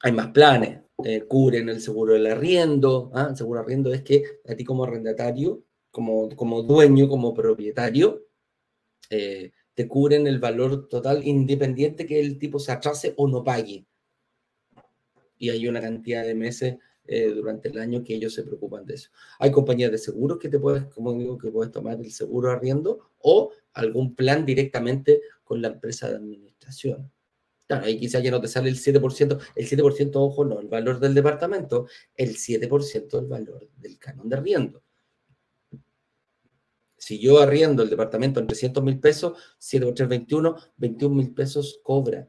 hay más planes, eh, cubren el seguro del arriendo, ¿ah? el seguro de arriendo es que a ti como arrendatario, como, como dueño, como propietario, eh, te cubren el valor total independiente que el tipo se atrase o no pague. Y hay una cantidad de meses eh, durante el año que ellos se preocupan de eso. Hay compañías de seguros que te puedes, como digo, que puedes tomar el seguro arriendo o algún plan directamente con la empresa de administración. Claro, ahí quizás ya no te sale el 7%, el 7%, ojo, no, el valor del departamento, el 7% el valor del canon de arriendo. Si yo arriendo el departamento en 300 mil pesos, 7 por 3, 21, 21 mil pesos cobra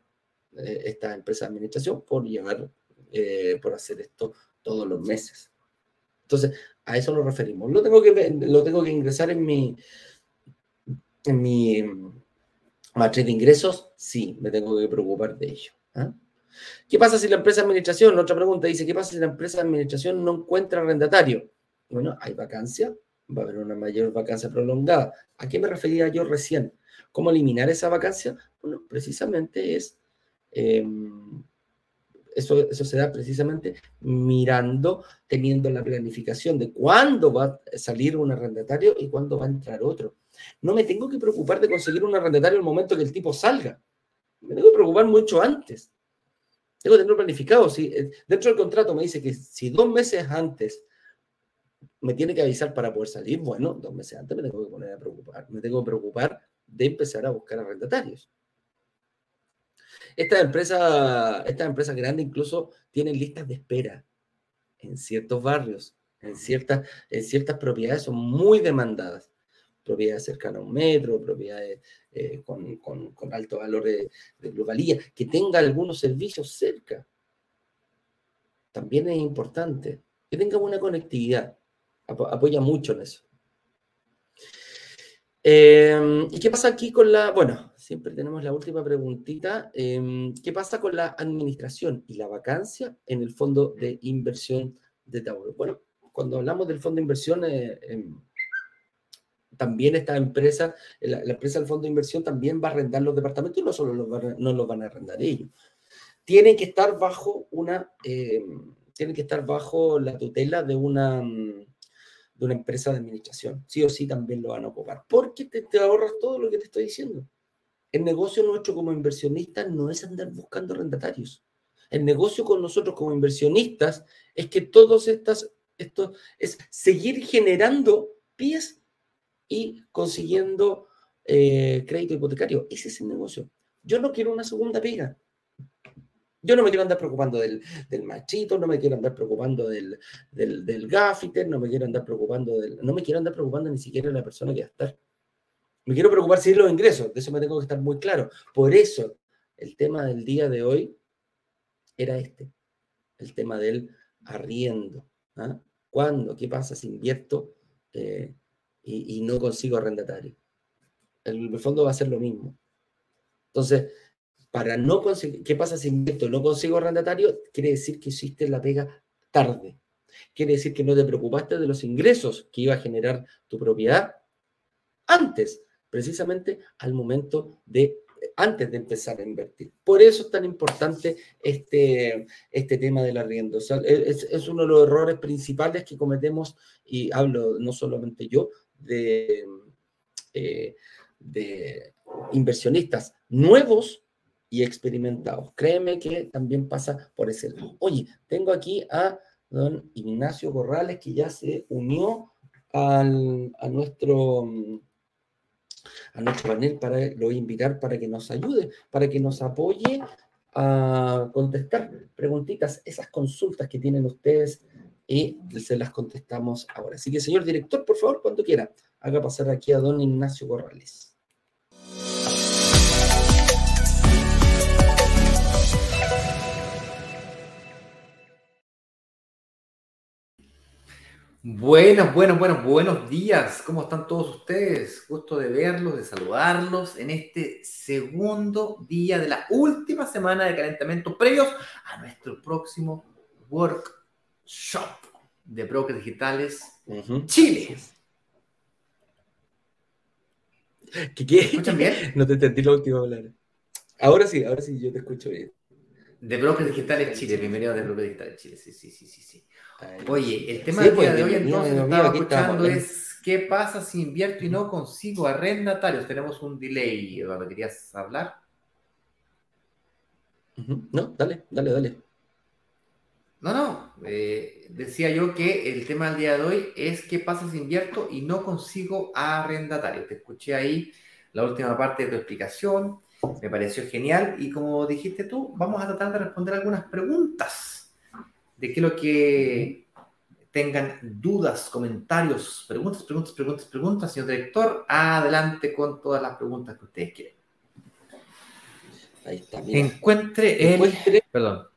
eh, esta empresa de administración por llevar, eh, por hacer esto todos los meses. Entonces, a eso nos referimos. Lo tengo que, lo tengo que ingresar en mi, en mi matriz de ingresos. Sí, me tengo que preocupar de ello. ¿ah? ¿Qué pasa si la empresa de administración, otra pregunta dice, ¿qué pasa si la empresa de administración no encuentra arrendatario? Bueno, hay vacancia, va a haber una mayor vacancia prolongada. ¿A qué me refería yo recién? ¿Cómo eliminar esa vacancia? Bueno, precisamente es em, eso, se da precisamente mirando, teniendo la planificación de cuándo va a salir un arrendatario y cuándo va a entrar otro. No me tengo que preocupar de conseguir un arrendatario en el momento que el tipo salga. Me tengo que preocupar mucho antes. Tengo que tenerlo planificado. Si, eh, dentro del contrato me dice que si dos meses antes me tiene que avisar para poder salir, bueno, dos meses antes me tengo que poner a preocupar. Me tengo que preocupar de empezar a buscar arrendatarios. Estas empresas, estas empresas grandes incluso tienen listas de espera en ciertos barrios, en ciertas, en ciertas propiedades son muy demandadas. Propiedades cercanas a un metro, propiedades eh, con, alto valor de, globalía, que tenga algunos servicios cerca. También es importante que tenga buena conectividad. Apoya mucho en eso. Em, ¿Y qué pasa aquí con la, bueno, siempre tenemos la última preguntita, em, ¿qué pasa con la administración y la vacancia en el fondo de inversión de Tauro? Bueno, cuando hablamos del fondo de inversión, eh, em, también esta empresa, la, empresa del fondo de inversión también va a arrendar los departamentos y no solo los no los van a arrendar ellos. Tienen que estar bajo una, tienen que estar bajo la tutela de una de una empresa de administración. Sí o sí también lo van a ocupar, porque te, ahorras todo lo que te estoy diciendo. El negocio nuestro como inversionistas no es andar buscando arrendatarios. El negocio con nosotros como inversionistas es que todos estas, esto es seguir generando pies y consiguiendo eh, crédito hipotecario. Ese es el negocio. Yo no quiero una segunda pega. Yo no me quiero andar preocupando del, machito, no me quiero andar preocupando del, del, gaffiter, no me quiero andar preocupando del, no me quiero andar preocupando ni siquiera de la persona que va a estar. Me quiero preocupar si es los ingresos, de eso me tengo que estar muy claro. Por eso, el tema del día de hoy era este, el tema del arriendo. ¿ah? ¿Cuándo? ¿Qué pasa si invierto eh, y, y, no consigo arrendatario? El, fondo va a ser lo mismo. Entonces, para no conseguir, ¿qué pasa si no consigo arrendatario? Quiere decir que hiciste la pega tarde. Quiere decir que no te preocupaste de los ingresos que iba a generar tu propiedad antes, precisamente al momento de, antes de empezar a invertir. Por eso es tan importante este, este tema del arriendo. es, uno de los errores principales que cometemos, y hablo no solamente yo, de, eh, de inversionistas nuevos y experimentados. Créeme que también pasa por ese lado. Oye, tengo aquí a don Ignacio Corrales que ya se unió al, a nuestro a nuestro panel para lo voy a invitar para que nos ayude, para que nos apoye a contestar preguntitas, esas consultas que tienen ustedes y se las contestamos ahora. Así que, señor director, por favor, cuando quiera, haga pasar aquí a don Ignacio Corrales. Buenos, buenos, buenos, buenos días. ¿Cómo están todos ustedes? Gusto de verlos, de saludarlos en este segundo día de la última semana de calentamiento previos a nuestro próximo workshop de brokers digitales Chile. ¿Qué, qué? ¿Escuchan bien? No te entendí la última palabra. Ahora sí, ahora sí, yo te escucho bien. De brokers digitales Chile, bienvenido a de brokers digitales Chile, sí, sí, sí, sí. sí. Oye, el tema del día pues, de hoy entonces estaba escuchando es ¿qué pasa si invierto y no consigo arrendatarios? Tenemos un delay, Eduardo, ¿querías hablar? No, dale, dale, dale. No, no, eh, decía yo que el tema del día de hoy es qué pasa si invierto y no consigo arrendatarios. Te escuché ahí la última parte de tu explicación, me pareció genial y como dijiste tú, vamos a tratar de responder algunas preguntas de qué lo que tengan dudas, comentarios, preguntas, preguntas, preguntas, preguntas, señor director, adelante con todas las preguntas que ustedes quieran. Ahí está. Encuentre el... Perdón.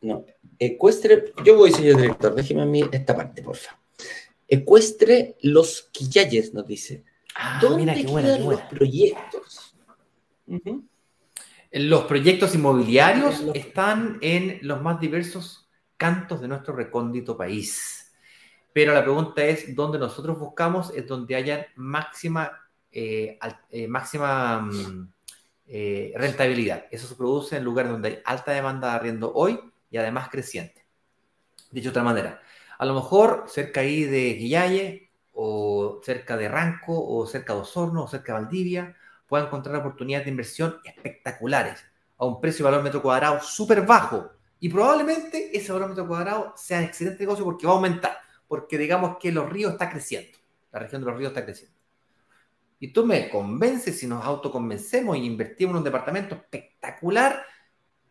No, ecuestre, yo voy, señor director, déjeme a mí esta parte, por favor. Ecuestre los quillayes, nos dice. Ah, ¿Dónde mira, quedan los proyectos? Los proyectos inmobiliarios están en los más diversos cantos de nuestro recóndito país. Pero la pregunta es, ¿dónde nosotros buscamos? Es donde haya máxima, eh, eh, máxima mm, eh, rentabilidad. Eso se produce en lugares donde hay alta demanda de arriendo hoy y además creciente. Dicho de otra manera, a lo mejor cerca ahí de Guillaye o cerca de Ranco o cerca de Osorno o cerca de Valdivia, pueda encontrar oportunidades de inversión espectaculares a un precio y valor metro cuadrado súper bajo y probablemente ese valor metro cuadrado sea un excelente negocio porque va a aumentar, porque digamos que los ríos está creciendo, la región de los ríos está creciendo. Y tú me convences si nos autoconvencemos y invertimos en un departamento espectacular,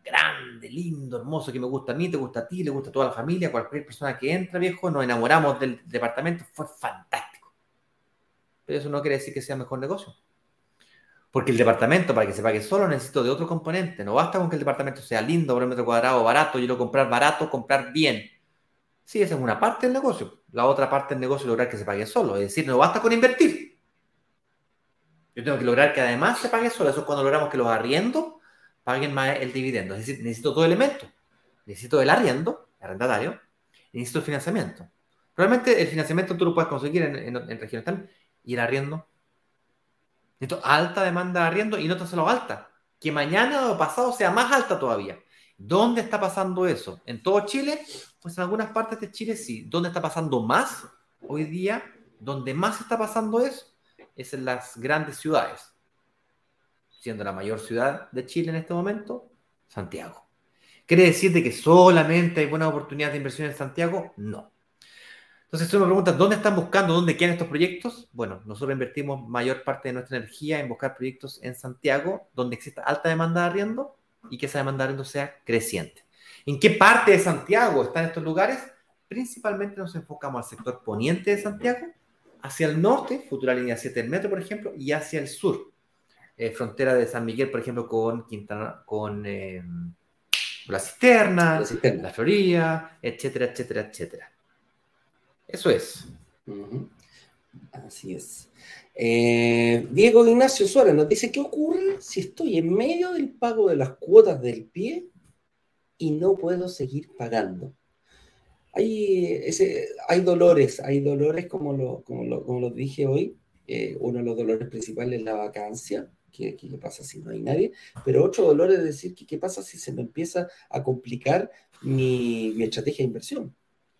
grande, lindo, hermoso, que me gusta a mí, te gusta a ti, le gusta a toda la familia, cualquier persona que entra, viejo, nos enamoramos del departamento, fue fantástico. Pero eso no quiere decir que sea mejor negocio. Porque el departamento, para que se pague solo, necesito de otro componente. No basta con que el departamento sea lindo, por metro cuadrado, barato, yo lo comprar barato, comprar bien. Sí, esa es una parte del negocio. La otra parte del negocio es lograr que se pague solo. Es decir, no basta con invertir. Yo tengo que lograr que además se pague solo. Eso es cuando logramos que los arriendos paguen más el dividendo. Es decir, necesito todo elemento. Necesito el arriendo, el arrendatario, y necesito el financiamiento. Probablemente el financiamiento tú lo puedes conseguir en, en regiones también, y el arriendo alta demanda de arriendo y no tan solo alta, que mañana o pasado sea más alta todavía. ¿Dónde está pasando eso? ¿En todo Chile? Pues en algunas partes de Chile sí. ¿Dónde está pasando más hoy día? Donde más está pasando eso es en las grandes ciudades. Siendo la mayor ciudad de Chile en este momento, Santiago. ¿Quiere decir de que solamente hay buenas oportunidades de inversión en Santiago? No. Entonces, tú me preguntas, ¿dónde están buscando? ¿Dónde quieren estos proyectos? Bueno, nosotros invertimos mayor parte de nuestra energía en buscar proyectos en Santiago, donde exista alta demanda de arriendo y que esa demanda de arriendo sea creciente. ¿En qué parte de Santiago están estos lugares? Principalmente nos enfocamos al sector poniente de Santiago, hacia el norte, futura línea 7 del metro, por ejemplo, y hacia el sur, eh, frontera de San Miguel, por ejemplo, con Quintana, con eh, la, cisterna, la Cisterna, la Florida, etcétera, etcétera, etcétera. Eso es. Así es. Eh, Diego Ignacio Suárez nos dice, ¿qué ocurre si estoy en medio del pago de las cuotas del pie y no puedo seguir pagando? Hay, ese, hay dolores, hay dolores como lo, como lo, como dije hoy. Eh, uno de los dolores principales es la vacancia, ¿Qué, ¿qué, pasa si no hay nadie? Pero otro dolor es decir, ¿qué, qué pasa si se me empieza a complicar mi, mi estrategia de inversión?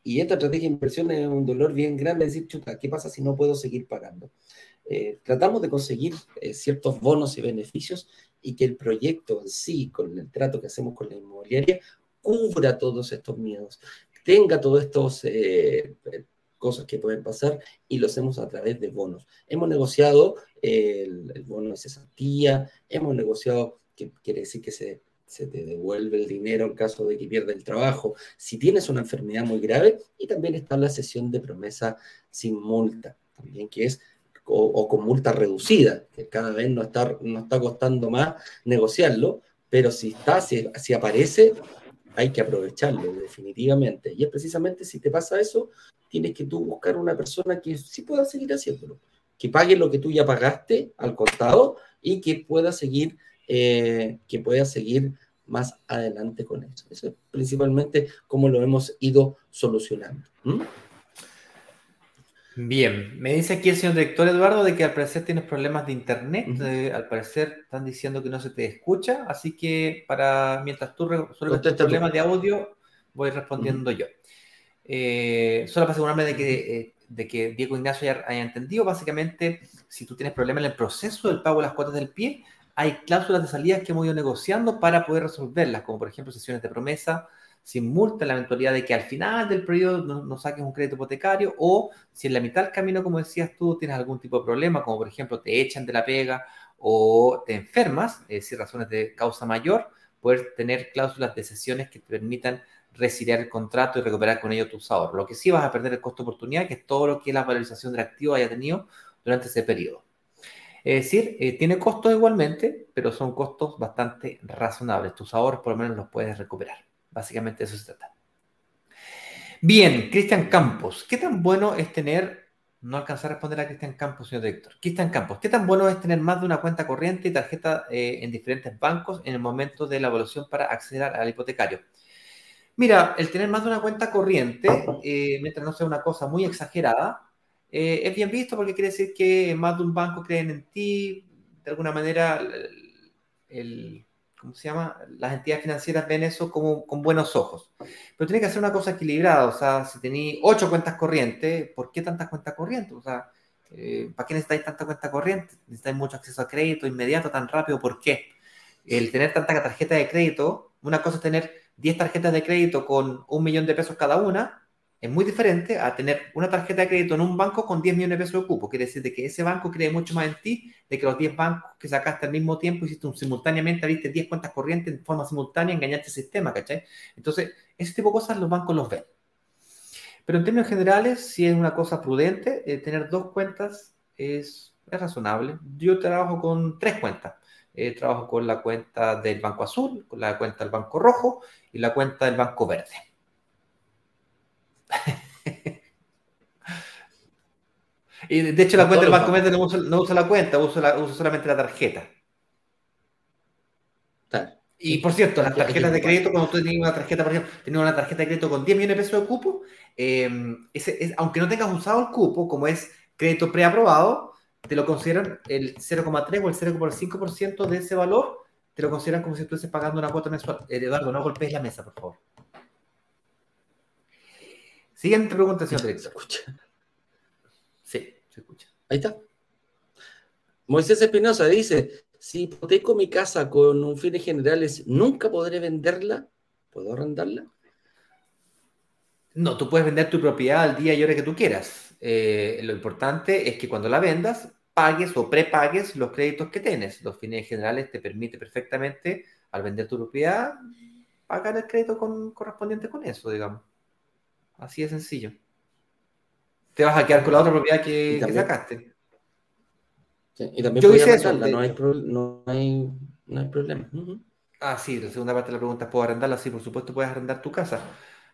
Y esta estrategia de inversión es un dolor bien grande, decir, chuta, ¿qué pasa si no puedo seguir pagando? Eh, tratamos de conseguir eh, ciertos bonos y beneficios y que el proyecto en sí, con el trato que hacemos con la inmobiliaria, cubra todos estos miedos, tenga todas estas eh, cosas que pueden pasar y lo hacemos a través de bonos. Hemos negociado el, el bono de cesantía, hemos negociado, que quiere decir que se se te devuelve el dinero en caso de que pierda el trabajo, si tienes una enfermedad muy grave, y también está la sesión de promesa sin multa, también que es, o, con multa reducida, que cada vez no está, no está costando más negociarlo, pero si está, si, si aparece, hay que aprovecharlo definitivamente. Y es precisamente si te pasa eso, tienes que tú buscar una persona que sí pueda seguir haciéndolo, que pague lo que tú ya pagaste al contado y que pueda seguir eh, que pueda seguir más adelante con eso. Eso es principalmente cómo lo hemos ido solucionando. Bien, me dice aquí el señor director Eduardo de que al parecer tienes problemas de internet, eh, al parecer están diciendo que no se te escucha, así que para mientras tú resuelves tus problemas de audio, voy respondiendo yo. Eh, solo para asegurarme de que, de que Diego Ignacio haya, haya, entendido, básicamente, si tú tienes problemas en el proceso del pago de las cuotas del pie, hay cláusulas de salida que hemos ido negociando para poder resolverlas, como por ejemplo sesiones de promesa sin multa la eventualidad de que al final del periodo no, saques un crédito hipotecario o si en la mitad del camino, como decías tú, tienes algún tipo de problema, como por ejemplo te echan de la pega o te enfermas, es decir, razones de causa mayor, poder tener cláusulas de sesiones que te permitan resiliar el contrato y recuperar con ello tus ahorros. Lo que sí vas a perder el costo de oportunidad, que es todo lo que la valorización del activo haya tenido durante ese periodo. Es decir, eh, tiene costos igualmente, pero son costos bastante razonables. Tus ahorros por lo menos los puedes recuperar. Básicamente eso se trata. Bien, Cristian Campos. ¿Qué tan bueno es tener, no alcanzar a responder a Cristian Campos, señor director? Cristian Campos, ¿qué tan bueno es tener más de una cuenta corriente y tarjeta eh, en diferentes bancos en el momento de la evaluación para acceder al hipotecario? Mira, el tener más de una cuenta corriente, eh, mientras no sea una cosa muy exagerada, eh, es bien visto porque quiere decir que más de un banco creen en ti, de alguna manera, el, ¿cómo se llama? Las entidades financieras ven eso como con buenos ojos. Pero tiene que ser una cosa equilibrada, o sea, si tenéis ocho cuentas corrientes, ¿por qué tantas cuentas corrientes? O sea, eh, ¿para qué necesitáis tanta cuenta corriente? ¿Necesitáis mucho acceso a crédito inmediato, tan rápido? ¿Por qué? El tener tanta tarjeta de crédito, una cosa es tener 10 tarjetas de crédito con un millón de pesos cada una, es muy diferente a tener una tarjeta de crédito en un banco con 10 millones de pesos de cupo. Quiere decir de que ese banco cree mucho más en ti de que los 10 bancos que sacaste al mismo tiempo hiciste un, simultáneamente, abriste 10 cuentas corrientes en forma simultánea, engañaste el sistema, ¿cachai? Entonces, ese tipo de cosas los bancos los ven. Pero en términos generales, si es una cosa prudente, eh, tener dos cuentas es, es, razonable. Yo trabajo con tres cuentas. Eh, trabajo con la cuenta del Banco Azul, con la cuenta del Banco Rojo y la cuenta del Banco Verde. y de hecho la cuenta del Banco Verde no usa, la cuenta, usa, solamente la tarjeta. Y por cierto, las tarjetas de crédito, cuando tú tienes una tarjeta, por ejemplo, tienes una tarjeta de crédito con 10 millones de pesos de cupo, em, aunque no tengas usado el cupo, como es crédito preaprobado, te lo consideran el 0,3 o el 0,5% de ese valor, te lo consideran como si estuvieses pagando una cuota mensual. Eh, Eduardo, no golpees la mesa, por favor. Siguiente pregunta, señor director. ¿Se escucha? Sí, se escucha. Ahí está. Moisés Espinosa dice, si hipoteco mi casa con un fines generales, ¿nunca podré venderla? ¿Puedo arrendarla? No, tú puedes vender tu propiedad al día y hora que tú quieras. Eh, lo importante es que cuando la vendas, pagues o prepagues los créditos que tienes. Los fines generales te permite perfectamente, al vender tu propiedad, pagar el crédito correspondiente con eso, digamos. Así de sencillo. Te vas a quedar con la otra propiedad que, sacaste. y también Yo hice eso. No hay, no, hay, no hay problema. Ah, sí, la segunda parte de la pregunta es, ¿puedo arrendarla? Sí, por supuesto puedes arrendar tu casa.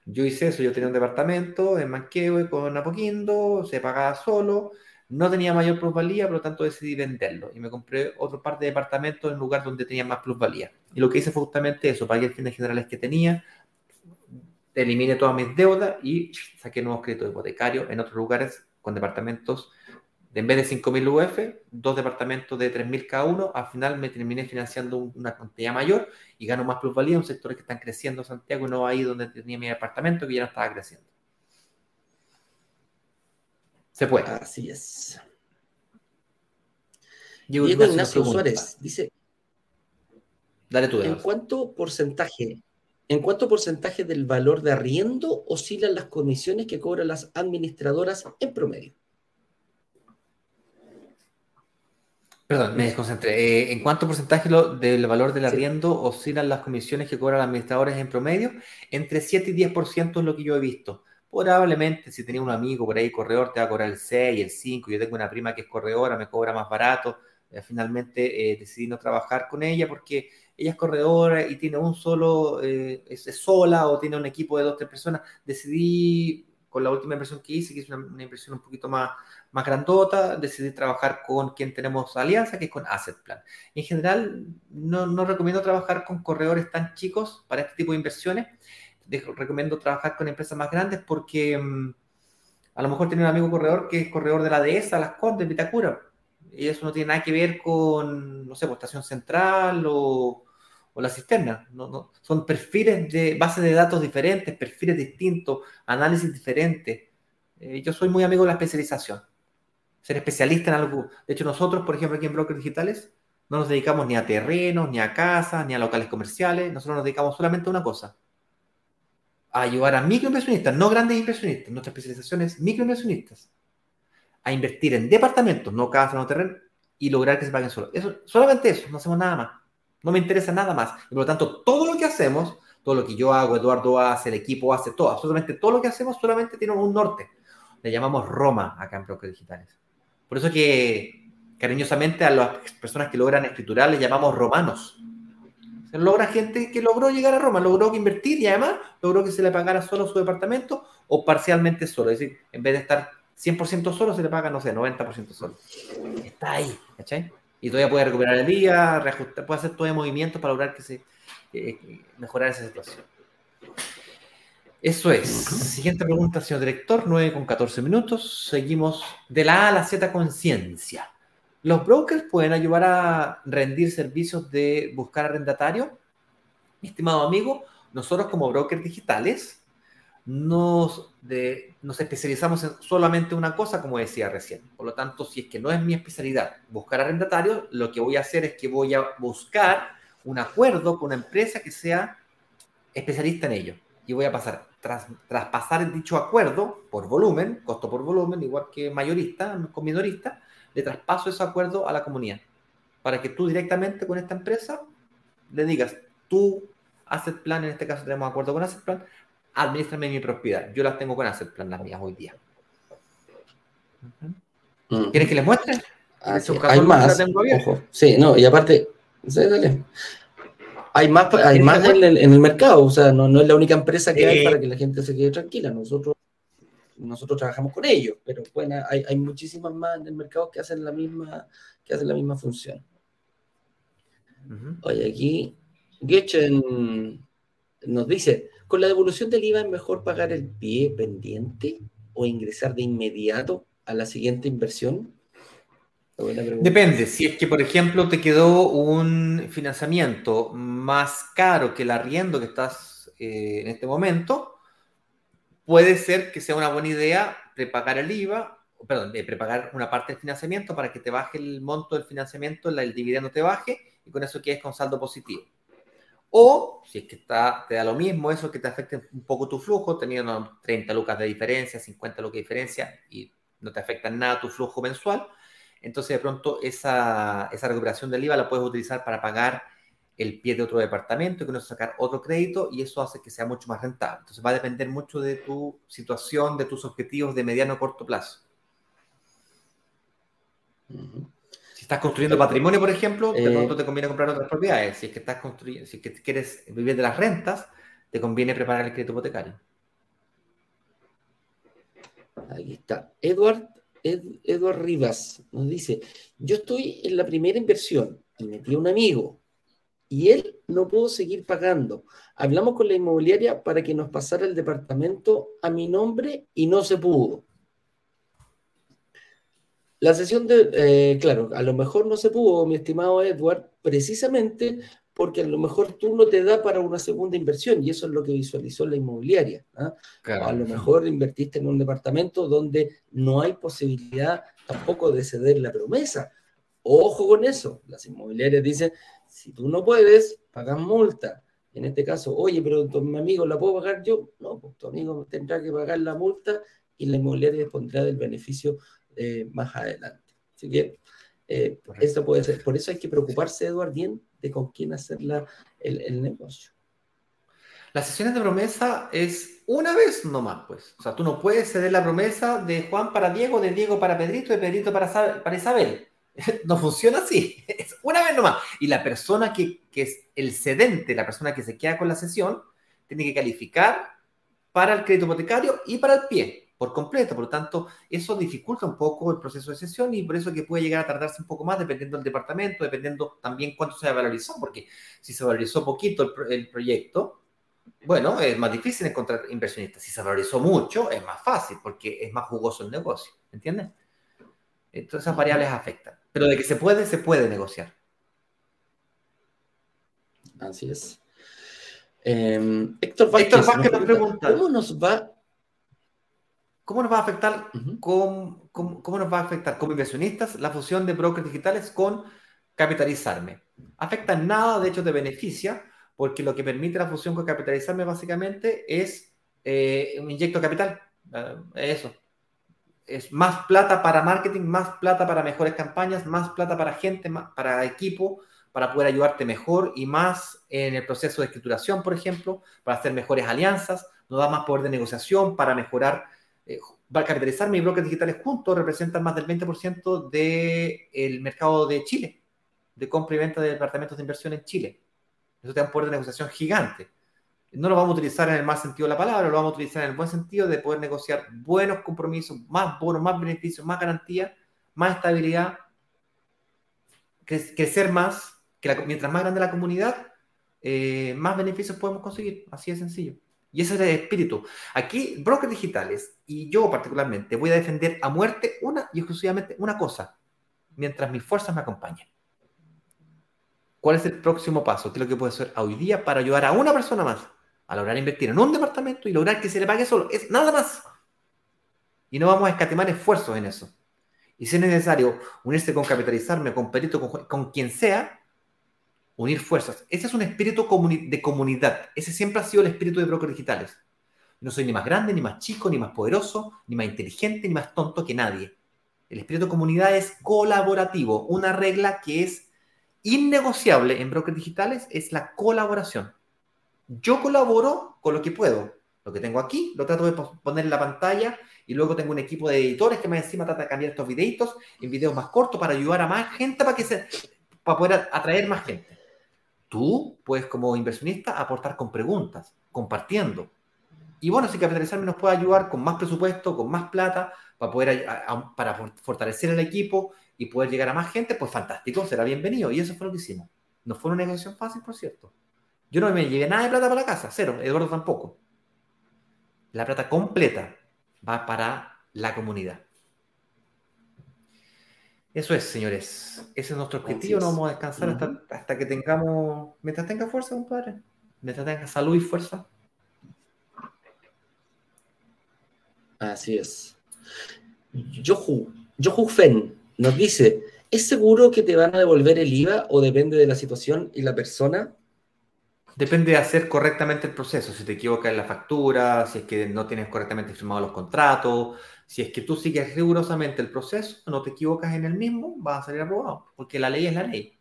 Yo hice eso, yo tenía un departamento en Manquehue con Apoquindo, se pagaba solo, no tenía mayor plusvalía, por lo tanto decidí venderlo y me compré otro par de departamentos en lugar donde tenía más plusvalía. Y lo que hice fue justamente eso, pagué el fines generales que tenía, elimine todas mis deudas y saqué nuevos créditos hipotecarios en otros lugares con departamentos de en vez de 5.000 UF, dos departamentos de 3.000 cada uno, al final me terminé financiando una cantidad mayor y gano más plusvalía en sectores que están creciendo Santiago y no ahí donde tenía mi departamento que ya no estaba creciendo. Se puede. Así es. Diego, Ignacio Suárez dice. Dale tú, ¿En cuánto porcentaje ¿En cuánto porcentaje del valor de arriendo oscilan las comisiones que cobran las administradoras en promedio? Perdón, me desconcentré. Eh, ¿En cuánto porcentaje del valor del arriendo oscilan las comisiones que cobran las administradoras en promedio? Entre 7 y 10% es lo que yo he visto. Probablemente si tenía un amigo por ahí corredor te va a cobrar el 6, el 5. Yo tengo una prima que es corredora, me cobra más barato. Eh, finalmente eh, decidí no trabajar con ella porque ella es corredora y tiene un solo, eh, es, sola o tiene un equipo de dos, tres personas, decidí, con la última inversión que hice, que es una, una, inversión un poquito más, más grandota, decidí trabajar con quien tenemos alianza, que es con Asset Plan. En general, no, no recomiendo trabajar con corredores tan chicos para este tipo de inversiones. recomiendo trabajar con empresas más grandes porque mm, a lo mejor tiene un amigo corredor que es corredor de la dehesa, Las Condes, Vitacura. Y eso no tiene nada que ver con, no sé, pues, estación central o, o la cisterna. No, no, son perfiles de base de datos diferentes, perfiles distintos, análisis diferentes. Eh, yo soy muy amigo de la especialización. Ser especialista en algo. De hecho, nosotros, por ejemplo, aquí en Brokers Digitales, no nos dedicamos ni a terrenos, ni a casas, ni a locales comerciales. Nosotros nos dedicamos solamente a una cosa. A ayudar a microinversionistas, no grandes inversionistas. Nuestra especialización es microinversionistas. A invertir en departamentos, no casas, no terrenos, y lograr que se paguen solo. Eso, solamente eso, no hacemos nada más. No me interesa nada más. Y por lo tanto, todo lo que hacemos, todo lo que yo hago, Eduardo hace, el equipo hace, todo, absolutamente todo lo que hacemos solamente tiene un norte. Le llamamos Roma acá en Digitales. Por eso que cariñosamente a las personas que logran escriturar les llamamos romanos. Se logra gente que logró llegar a Roma, logró invertir y además logró que se le pagara solo su departamento o parcialmente solo. Es decir, en vez de estar 100% solo, se le paga, no sé, 90% solo. Está ahí, ¿cachai? y todavía puede recuperar el día, reajustar, puede hacer todo movimientos para lograr que se mejorar esa situación. Eso es. Siguiente pregunta, señor director, 9 con 14 minutos. Seguimos de la A a la Z conciencia. ¿Los brokers pueden ayudar a rendir servicios de buscar arrendatario? Mi estimado amigo, nosotros como brokers digitales nos, nos especializamos en solamente una cosa, como decía recién. Por lo tanto, si es que no es mi especialidad buscar arrendatarios, lo que voy a hacer es que voy a buscar un acuerdo con una empresa que sea especialista en ello. Y voy a pasar, tras, traspasar dicho acuerdo por volumen, costo por volumen, igual que mayorista, con minorista, le traspaso ese acuerdo a la comunidad. Para que tú directamente con esta empresa le digas, tú, Asset Plan, en este caso tenemos acuerdo con Asset Plan, administrame mi propiedad. Yo las tengo con Asset Plan, las mías hoy día. ¿Quieres que les muestre? Ah, hay más. Sí, no, y aparte, Hay más, hay más en el, mercado, o sea, no, no, es la única empresa que hay para que la gente se quede tranquila. Nosotros, nosotros trabajamos con ellos, pero bueno, hay, hay muchísimas más en el mercado que hacen la misma, que hacen la misma función. Oye, aquí Getchen nos dice, con la devolución del IVA es mejor pagar el pie pendiente o ingresar de inmediato a la siguiente inversión. Depende, si es que por ejemplo te quedó un financiamiento más caro que el arriendo que estás eh, en este momento, puede ser que sea una buena idea prepagar el IVA, perdón, de prepagar una parte del financiamiento para que te baje el monto del financiamiento, el dividendo te baje y con eso quedes con saldo positivo. O si es que te da lo mismo eso que te afecte un poco tu flujo, teniendo 30 lucas de diferencia, 50 lucas de diferencia y no te afecta nada tu flujo mensual, entonces de pronto esa, esa recuperación del IVA la puedes utilizar para pagar el pie de otro departamento, que no sacar otro crédito y eso hace que sea mucho más rentable. Entonces va a depender mucho de tu situación, de tus objetivos de mediano o corto plazo estás construyendo patrimonio, por ejemplo, de eh, pronto te conviene comprar otras propiedades. Si es que estás construyendo, si es que quieres vivir de las rentas, te conviene preparar el crédito hipotecario. Ahí está. Edward, Edward Rivas nos dice: Yo estoy en la primera inversión y metí a un amigo y él no pudo seguir pagando. Hablamos con la inmobiliaria para que nos pasara el departamento a mi nombre y no se pudo. La sesión de, eh, claro, a lo mejor no se pudo, mi estimado Edward, precisamente porque a lo mejor tú no te da para una segunda inversión y eso es lo que visualizó la inmobiliaria. ¿ah? A lo mejor invertiste en un departamento donde no hay posibilidad tampoco de ceder la promesa. Ojo con eso. Las inmobiliarias dicen, si tú no puedes, pagas multa. En este caso, oye, pero tu, mi amigo la puedo pagar yo. No, pues tu amigo tendrá que pagar la multa y la inmobiliaria dispondrá del beneficio eh, más adelante. Así que eh, eso puede ser. Por eso hay que preocuparse, Eduardo, bien de con quién hacer el, negocio. Las sesiones de promesa es una vez nomás, pues. O sea, tú no puedes ceder la promesa de Juan para Diego, de Diego para Pedrito, de Pedrito para, para Isabel. No funciona así. Es una vez nomás. Y la persona que, que es el cedente, la persona que se queda con la sesión, tiene que calificar para el crédito hipotecario y para el pie por completo. Por lo tanto, eso dificulta un poco el proceso de sesión y por eso que puede llegar a tardarse un poco más dependiendo del departamento, dependiendo también cuánto se valorizó, porque si se valorizó poquito el, proyecto, bueno, es más difícil encontrar inversionistas. Si se valorizó mucho, es más fácil porque es más jugoso el negocio, ¿entiendes? Entonces esas variables afectan. Pero de que se puede, se puede negociar. Así es. Em, Héctor Vázquez, Héctor nos pregunta, ¿cómo nos va ¿Cómo nos va a afectar, cómo, nos va a afectar como inversionistas la fusión de brokers digitales con capitalizarme? Afecta nada, de hecho te beneficia, porque lo que permite la fusión con capitalizarme básicamente es eh, un inyecto de capital. Eh, eso. Es más plata para marketing, más plata para mejores campañas, más plata para gente, para equipo, para poder ayudarte mejor y más en el proceso de escrituración, por ejemplo, para hacer mejores alianzas, nos da más poder de negociación para mejorar eh, va a capitalizar mis brokers digitales juntos representan más del 20% del mercado de Chile, de compra y venta de departamentos de inversión en Chile. Eso te da un poder de negociación gigante. No lo vamos a utilizar en el mal sentido de la palabra, lo vamos a utilizar en el buen sentido de poder negociar buenos compromisos, más bonos, más beneficios, más garantía, más estabilidad, crecer más, que mientras más grande la comunidad, eh, más beneficios podemos conseguir. Así de sencillo. Y ese es el espíritu. Aquí, brokers digitales, y yo particularmente, voy a defender a muerte una y exclusivamente una cosa, mientras mis fuerzas me acompañen. ¿Cuál es el próximo paso? ¿Qué es lo que puedo hacer hoy día para ayudar a una persona más a lograr invertir en un departamento y lograr que se le pague solo? Es nada más. Y no vamos a escatimar esfuerzos en eso. Y si es necesario unirse con capitalizarme, con perito, con quien sea, unir fuerzas. Ese es un espíritu de comunidad. Ese siempre ha sido el espíritu de brokers digitales. No soy ni más grande, ni más chico, ni más poderoso, ni más inteligente, ni más tonto que nadie. El espíritu de comunidad es colaborativo. Una regla que es innegociable en brokers digitales es la colaboración. Yo colaboro con lo que puedo. Lo que tengo aquí lo trato de poner en la pantalla y luego tengo un equipo de editores que más encima trata de cambiar estos videitos en videos más cortos para ayudar a más gente para que se para poder atraer más gente. Tú puedes como inversionista aportar con preguntas, compartiendo. Y bueno, si capitalizarme nos puede ayudar con más presupuesto, con más plata, para poder para fortalecer el equipo y poder llegar a más gente, pues fantástico, será bienvenido. Y eso fue lo que hicimos. No fue una negociación fácil, por cierto. Yo no me llevé nada de plata para la casa, cero. Eduardo tampoco. La plata completa va para la comunidad. Eso es, señores. Ese es nuestro objetivo. No vamos a descansar hasta, que tengamos. Mientras tenga fuerza, compadre. Mientras tenga salud y fuerza. Así es. Yohu, Yohu Fen nos dice: ¿Es seguro que te van a devolver el IVA o depende de la situación y la persona? Depende de hacer correctamente el proceso. Si te equivocas en la factura, si es que no tienes correctamente firmados los contratos, si es que tú sigues rigurosamente el proceso, no te equivocas en el mismo, vas a salir aprobado, porque la ley es la ley.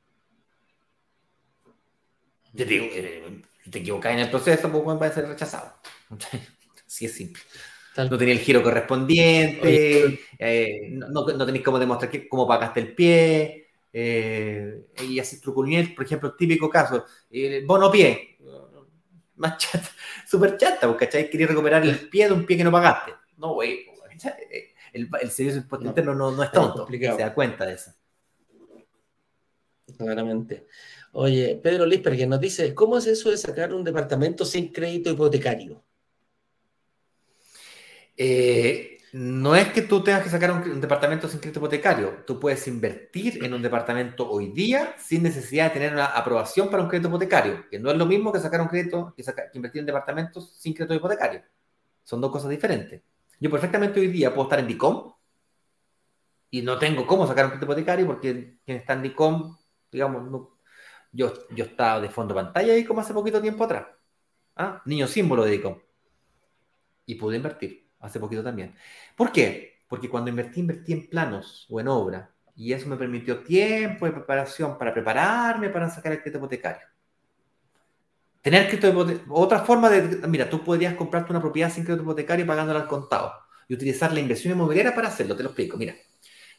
Te digo, eh, te equivocas en el proceso, pues va a ser rechazado. Así es simple. No tenía el giro correspondiente, eh, no, no, tenéis cómo demostrar que, cómo pagaste el pie, eh, y así trucuniel, por ejemplo, el típico caso, el bono pie, más chata, súper chata, porque ¿cachai? Quería recuperar el pie de un pie que no pagaste. No, güey, el, el servicio de interno no, no es tonto, se da cuenta de eso. Claramente. Oye, Pedro Lisper, nos dice, ¿cómo es eso de sacar un departamento sin crédito hipotecario? Eh, No es que tú tengas que sacar un, departamento sin crédito hipotecario. Tú puedes invertir en un departamento hoy día sin necesidad de tener una aprobación para un crédito hipotecario, que no es lo mismo que sacar un crédito, que, que invertir en departamentos sin crédito hipotecario. Son dos cosas diferentes. Yo perfectamente hoy día puedo estar en DICOM y no tengo cómo sacar un crédito hipotecario porque quien está en DICOM, digamos, yo, yo estaba de fondo pantalla ahí como hace poquito tiempo atrás. ¿Ah? Niño símbolo de DICOM. Y pude invertir hace poquito también. ¿Por qué? Porque cuando invertí, invertí en planos o en obra. Y eso me permitió tiempo de preparación para prepararme para sacar el crédito hipotecario. Tener crédito otra forma de, mira, tú podrías comprarte una propiedad sin crédito hipotecario pagándola al contado y utilizar la inversión inmobiliaria para hacerlo. Te lo explico. Mira,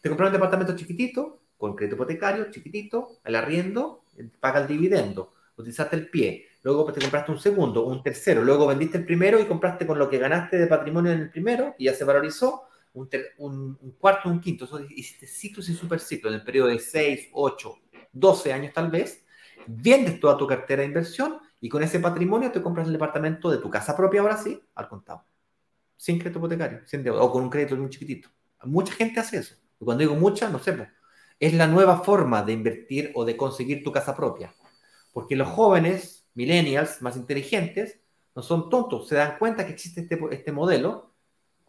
te compras un departamento chiquitito, con crédito hipotecario, chiquitito, el arriendo, paga el dividendo, utilizaste el pie, luego te compraste un segundo, un tercero, luego vendiste el primero y compraste con lo que ganaste de patrimonio en el primero y ya se valorizó, un, un, cuarto, un quinto, eso hiciste ciclos y superciclos en el periodo de 6, 8, 12 años tal vez, vendes toda tu cartera de inversión y con ese patrimonio te compras el departamento de tu casa propia ahora sí, al contado, sin crédito hipotecario, sin deuda, o con un crédito muy chiquitito. Mucha gente hace eso. Y cuando digo mucha, no sé, es la nueva forma de invertir o de conseguir tu casa propia. Porque los jóvenes, millennials, más inteligentes, no son tontos, se dan cuenta que existe este, este modelo,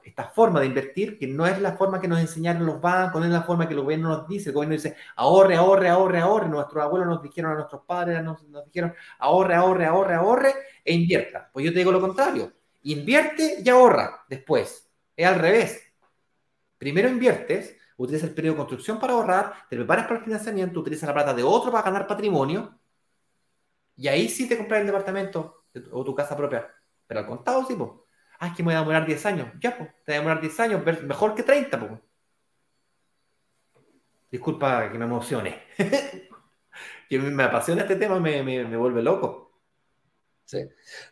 esta forma de invertir, que no es la forma que nos enseñaron los bancos, no es la forma que el gobierno nos dice. El gobierno dice, ahorre, ahorre, ahorre, ahorre. Nuestros abuelos nos dijeron, a nuestros padres nos, nos dijeron, ahorre, ahorre, ahorre, ahorre, e invierta. Pues yo te digo lo contrario. Invierte y ahorra después. Es al revés. Primero inviertes utilizas el periodo de construcción para ahorrar, te preparas para el financiamiento, utilizas la plata de otro para ganar patrimonio, y ahí sí te compras el departamento o tu casa propia. Pero al contado, sí, pues. Ah, es que me voy a demorar 10 años. Ya, pues, te voy a demorar 10 años, mejor que 30, pues. Disculpa que me emocione. que me apasiona este tema, me, me, vuelve loco. Sí.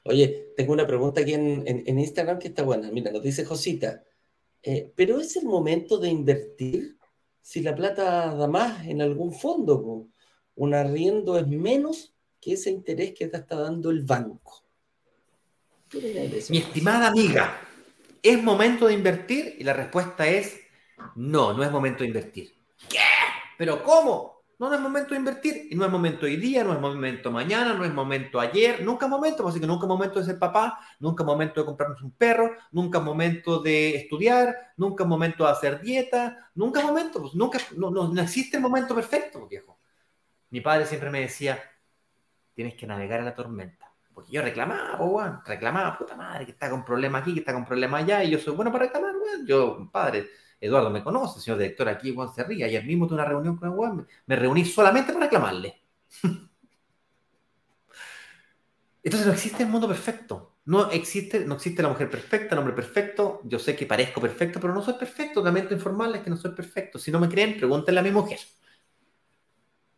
Oye, tengo una pregunta aquí en, en Instagram que está buena. Mira, nos dice Josita. Eh, pero es el momento de invertir si la plata da más en algún fondo. Un arriendo es menos que ese interés que te está dando el banco. Mi estimada amiga, ¿es momento de invertir? Y la respuesta es no, no es momento de invertir. ¿Qué? ¿Pero cómo? No, es momento de invertir. Y no es momento hoy día, no es momento mañana, no es momento ayer. Nunca es momento, así que nunca es momento de ser papá, nunca es momento de comprarnos un perro, nunca es momento de estudiar, nunca es momento de hacer dieta, nunca es momento, pues nunca, no, no, existe el momento perfecto, viejo. Mi padre siempre me decía, tienes que navegar en la tormenta. Porque yo reclamaba, reclamaba, puta madre, que está con problema aquí, que está con problema allá, y yo soy bueno para reclamar, weón. Yo, padre, Eduardo me conoce, señor director, aquí Juan se ríe. Ayer mismo tuve una reunión con el Juan, me reuní solamente para reclamarle. Entonces no existe el mundo perfecto. No existe, no existe la mujer perfecta, el hombre perfecto. Yo sé que parezco perfecto, pero no soy perfecto. Lamento informarles que no soy perfecto. Si no me creen, pregúntenle a mi mujer.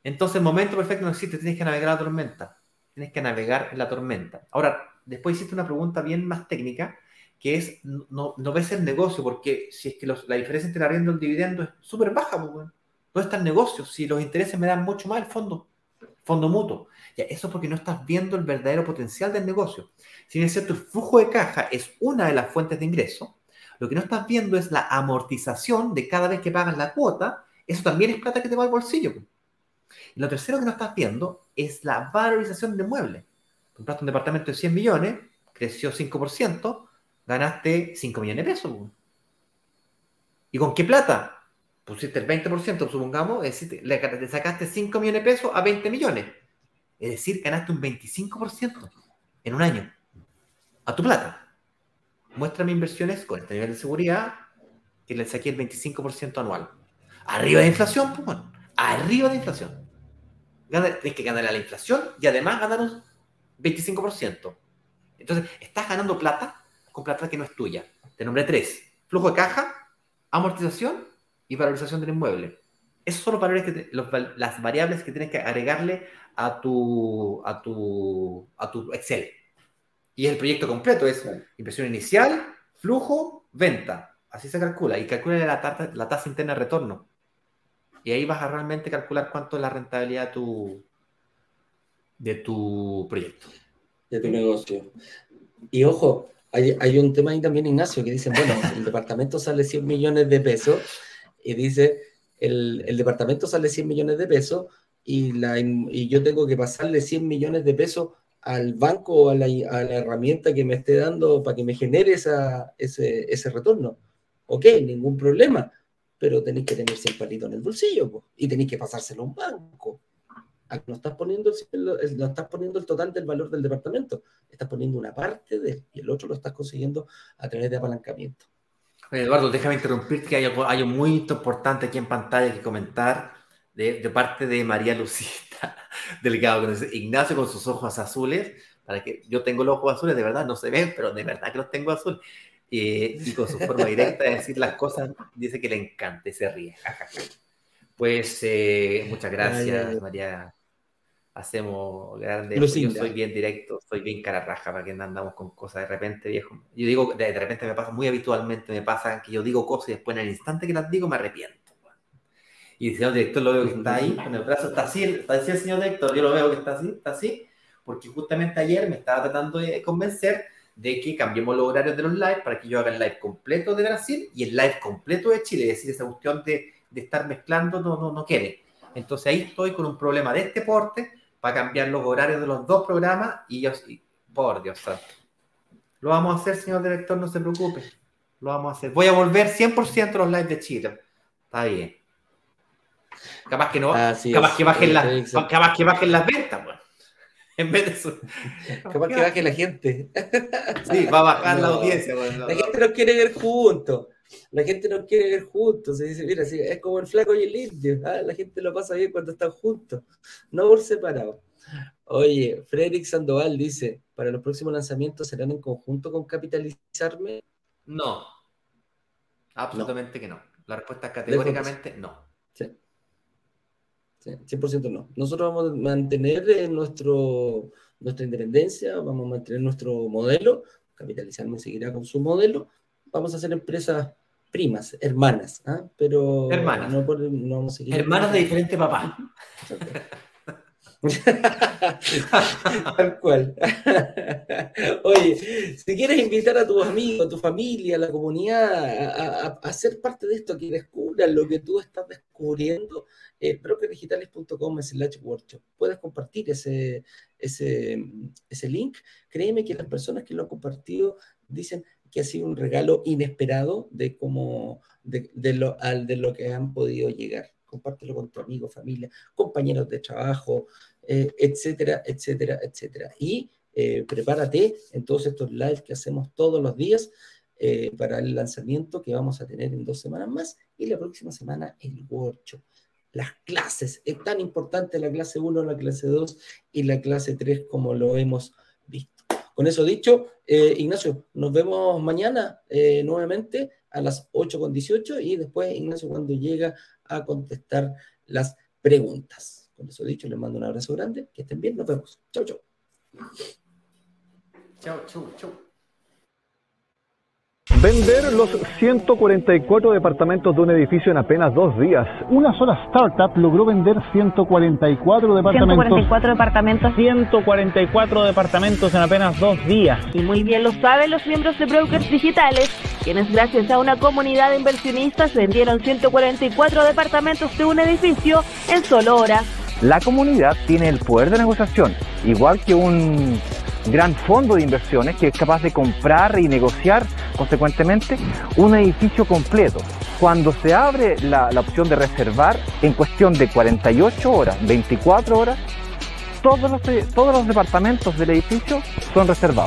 Entonces el momento perfecto no existe. Tienes que navegar la tormenta. Tienes que navegar en la tormenta. Ahora, después hiciste una pregunta bien más técnica que es, no, no ves el negocio, porque si es que la diferencia entre el arriendo y el dividendo es súper baja, pues, no está el negocio, si los intereses me dan mucho más el fondo, fondo mutuo. Ya, eso es porque no estás viendo el verdadero potencial del negocio. Si bien es cierto, el flujo de caja es una de las fuentes de ingreso, lo que no estás viendo es la amortización de cada vez que pagas la cuota, eso también es plata que te va al bolsillo. Y lo tercero que no estás viendo es la valorización del mueble. Compraste un departamento de 100 millones, creció 5%, ganaste 5 millones de pesos. ¿Y con qué plata? Pusiste el 20%, supongamos, es decir, le, sacaste 5 millones de pesos a 20 millones. Es decir, ganaste un 25% en un año. A tu plata. Muéstrame inversiones con este nivel de seguridad que le saqué el 25% anual. Arriba de inflación, pues bueno, arriba de inflación. Tienes que ganar a la inflación y además ganar un 25%. Entonces, estás ganando plata con plata que no es tuya. Te nombré tres. Flujo de caja, amortización y valorización del inmueble. Esas son los valores que las variables que tienes que agregarle a tu, a tu, a tu Excel. Y el proyecto completo es inversión inicial, flujo, venta. Así se calcula. Y calcula la, la tasa interna de retorno. Y ahí vas a realmente calcular cuánto es la rentabilidad de tu, de tu proyecto. De tu negocio. Y ojo, hay, un tema ahí también, Ignacio, que dicen, bueno, el departamento sale 100 millones de pesos y dice, el, el departamento sale 100 millones de pesos y, la, y yo tengo que pasarle 100 millones de pesos al banco o a la, a la, herramienta que me esté dando para que me genere esa, ese, ese retorno. Ok, ningún problema, pero tenéis que tener 100 palitos en el bolsillo y tenéis que pasárselo a un banco. No estás, poniendo el, no estás poniendo el total del valor del departamento, estás poniendo una parte de y el otro lo estás consiguiendo a través de apalancamiento. Eduardo, déjame interrumpir que hay algo, hay muy importante aquí en pantalla que comentar de, de parte de María Lucita Delgado, que dice, Ignacio con sus ojos azules, para que yo tengo los ojos azules, de verdad no se ven, pero de verdad que los tengo azules. Eh, y con su forma directa de decir las cosas, dice que le encanta y se ríe. Pues eh, muchas gracias, María. Hacemos grande. Yo soy bien directo, soy bien cara raja para que no andamos con cosas de repente, viejo. Yo digo, de, repente me pasa, muy habitualmente me pasa que yo digo cosas y después en el instante que las digo me arrepiento. Y el señor director lo veo que está ahí, con el brazo está así, está así el señor director, yo lo veo que está así, está así, porque justamente ayer me estaba tratando de convencer de que cambiemos los horarios de los live para que yo haga el live completo de Brasil y el live completo de Chile. Es decir, esa cuestión de, de estar mezclando no, no, no quiere. Entonces ahí estoy con un problema de este porte para cambiar los horarios de los dos programas y yo, por Dios santo. Lo vamos a hacer, señor director, no se preocupe. Lo vamos a hacer. Voy a volver 100% a los lives de Chile. Está bien. Capaz que no, capaz que, bajen las, capaz que bajen las ventas, pues. En vez de eso. Capaz que baje la gente. Sí, va a bajar la audiencia. la gente nos quiere ver juntos. La gente nos quiere ver juntos. Se dice, mira, es como el flaco y el indio. ¿ah? La gente lo pasa bien cuando están juntos, no por separado. Oye, Frederick Sandoval dice: ¿Para los próximos lanzamientos serán en conjunto con capitalizarme? No. Absolutamente que no. La respuesta es categóricamente no. Sí. 100% no. Nosotros vamos a mantener nuestro, nuestra independencia, vamos a mantener nuestro modelo, capitalizarme seguirá con su modelo, vamos a hacer empresas primas, hermanas, ¿ah? pero hermanas. No, vamos a seguir hermanas de diferente papá. Tal cual. Oye, si quieres invitar a tus amigos, a tu familia, a la comunidad a, ser parte de esto, que descubran lo que tú estás descubriendo, eh, brokerdigitales.com slash workshop. Puedes compartir ese, ese, ese link. Créeme que las personas que lo han compartido dicen que ha sido un regalo inesperado de cómo, de, lo, al, de lo que han podido llegar. Compártelo con tu amigo, familia, compañeros de trabajo, eh, etcétera, etcétera, etcétera. Y eh, prepárate en todos estos lives que hacemos todos los días eh, para el lanzamiento que vamos a tener en dos semanas más y la próxima semana el workshop. Las clases, es tan importante la clase 1, la clase 2 y la clase 3 como lo hemos visto. Con eso dicho, Ignacio, nos vemos mañana nuevamente a las 8.18 y después Ignacio cuando llega a contestar las preguntas. Con eso dicho, les mando un abrazo grande, que estén bien, nos vemos. Chau, chau. Chau, chau, chau. Vender los 144 departamentos de un edificio en apenas dos días. Una sola startup logró vender 144 departamentos. 144 departamentos. 144 departamentos en apenas dos días. Y muy bien lo saben los miembros de Brokers Digitales, quienes gracias a una comunidad de inversionistas vendieron 144 departamentos de un edificio en solo horas. La comunidad tiene el poder de negociación, igual que un gran fondo de inversiones que es capaz de comprar y negociar consecuentemente un edificio completo. Cuando se abre la, opción de reservar, en cuestión de 48 horas, 24 horas, todos los, todos los departamentos del edificio son reservados.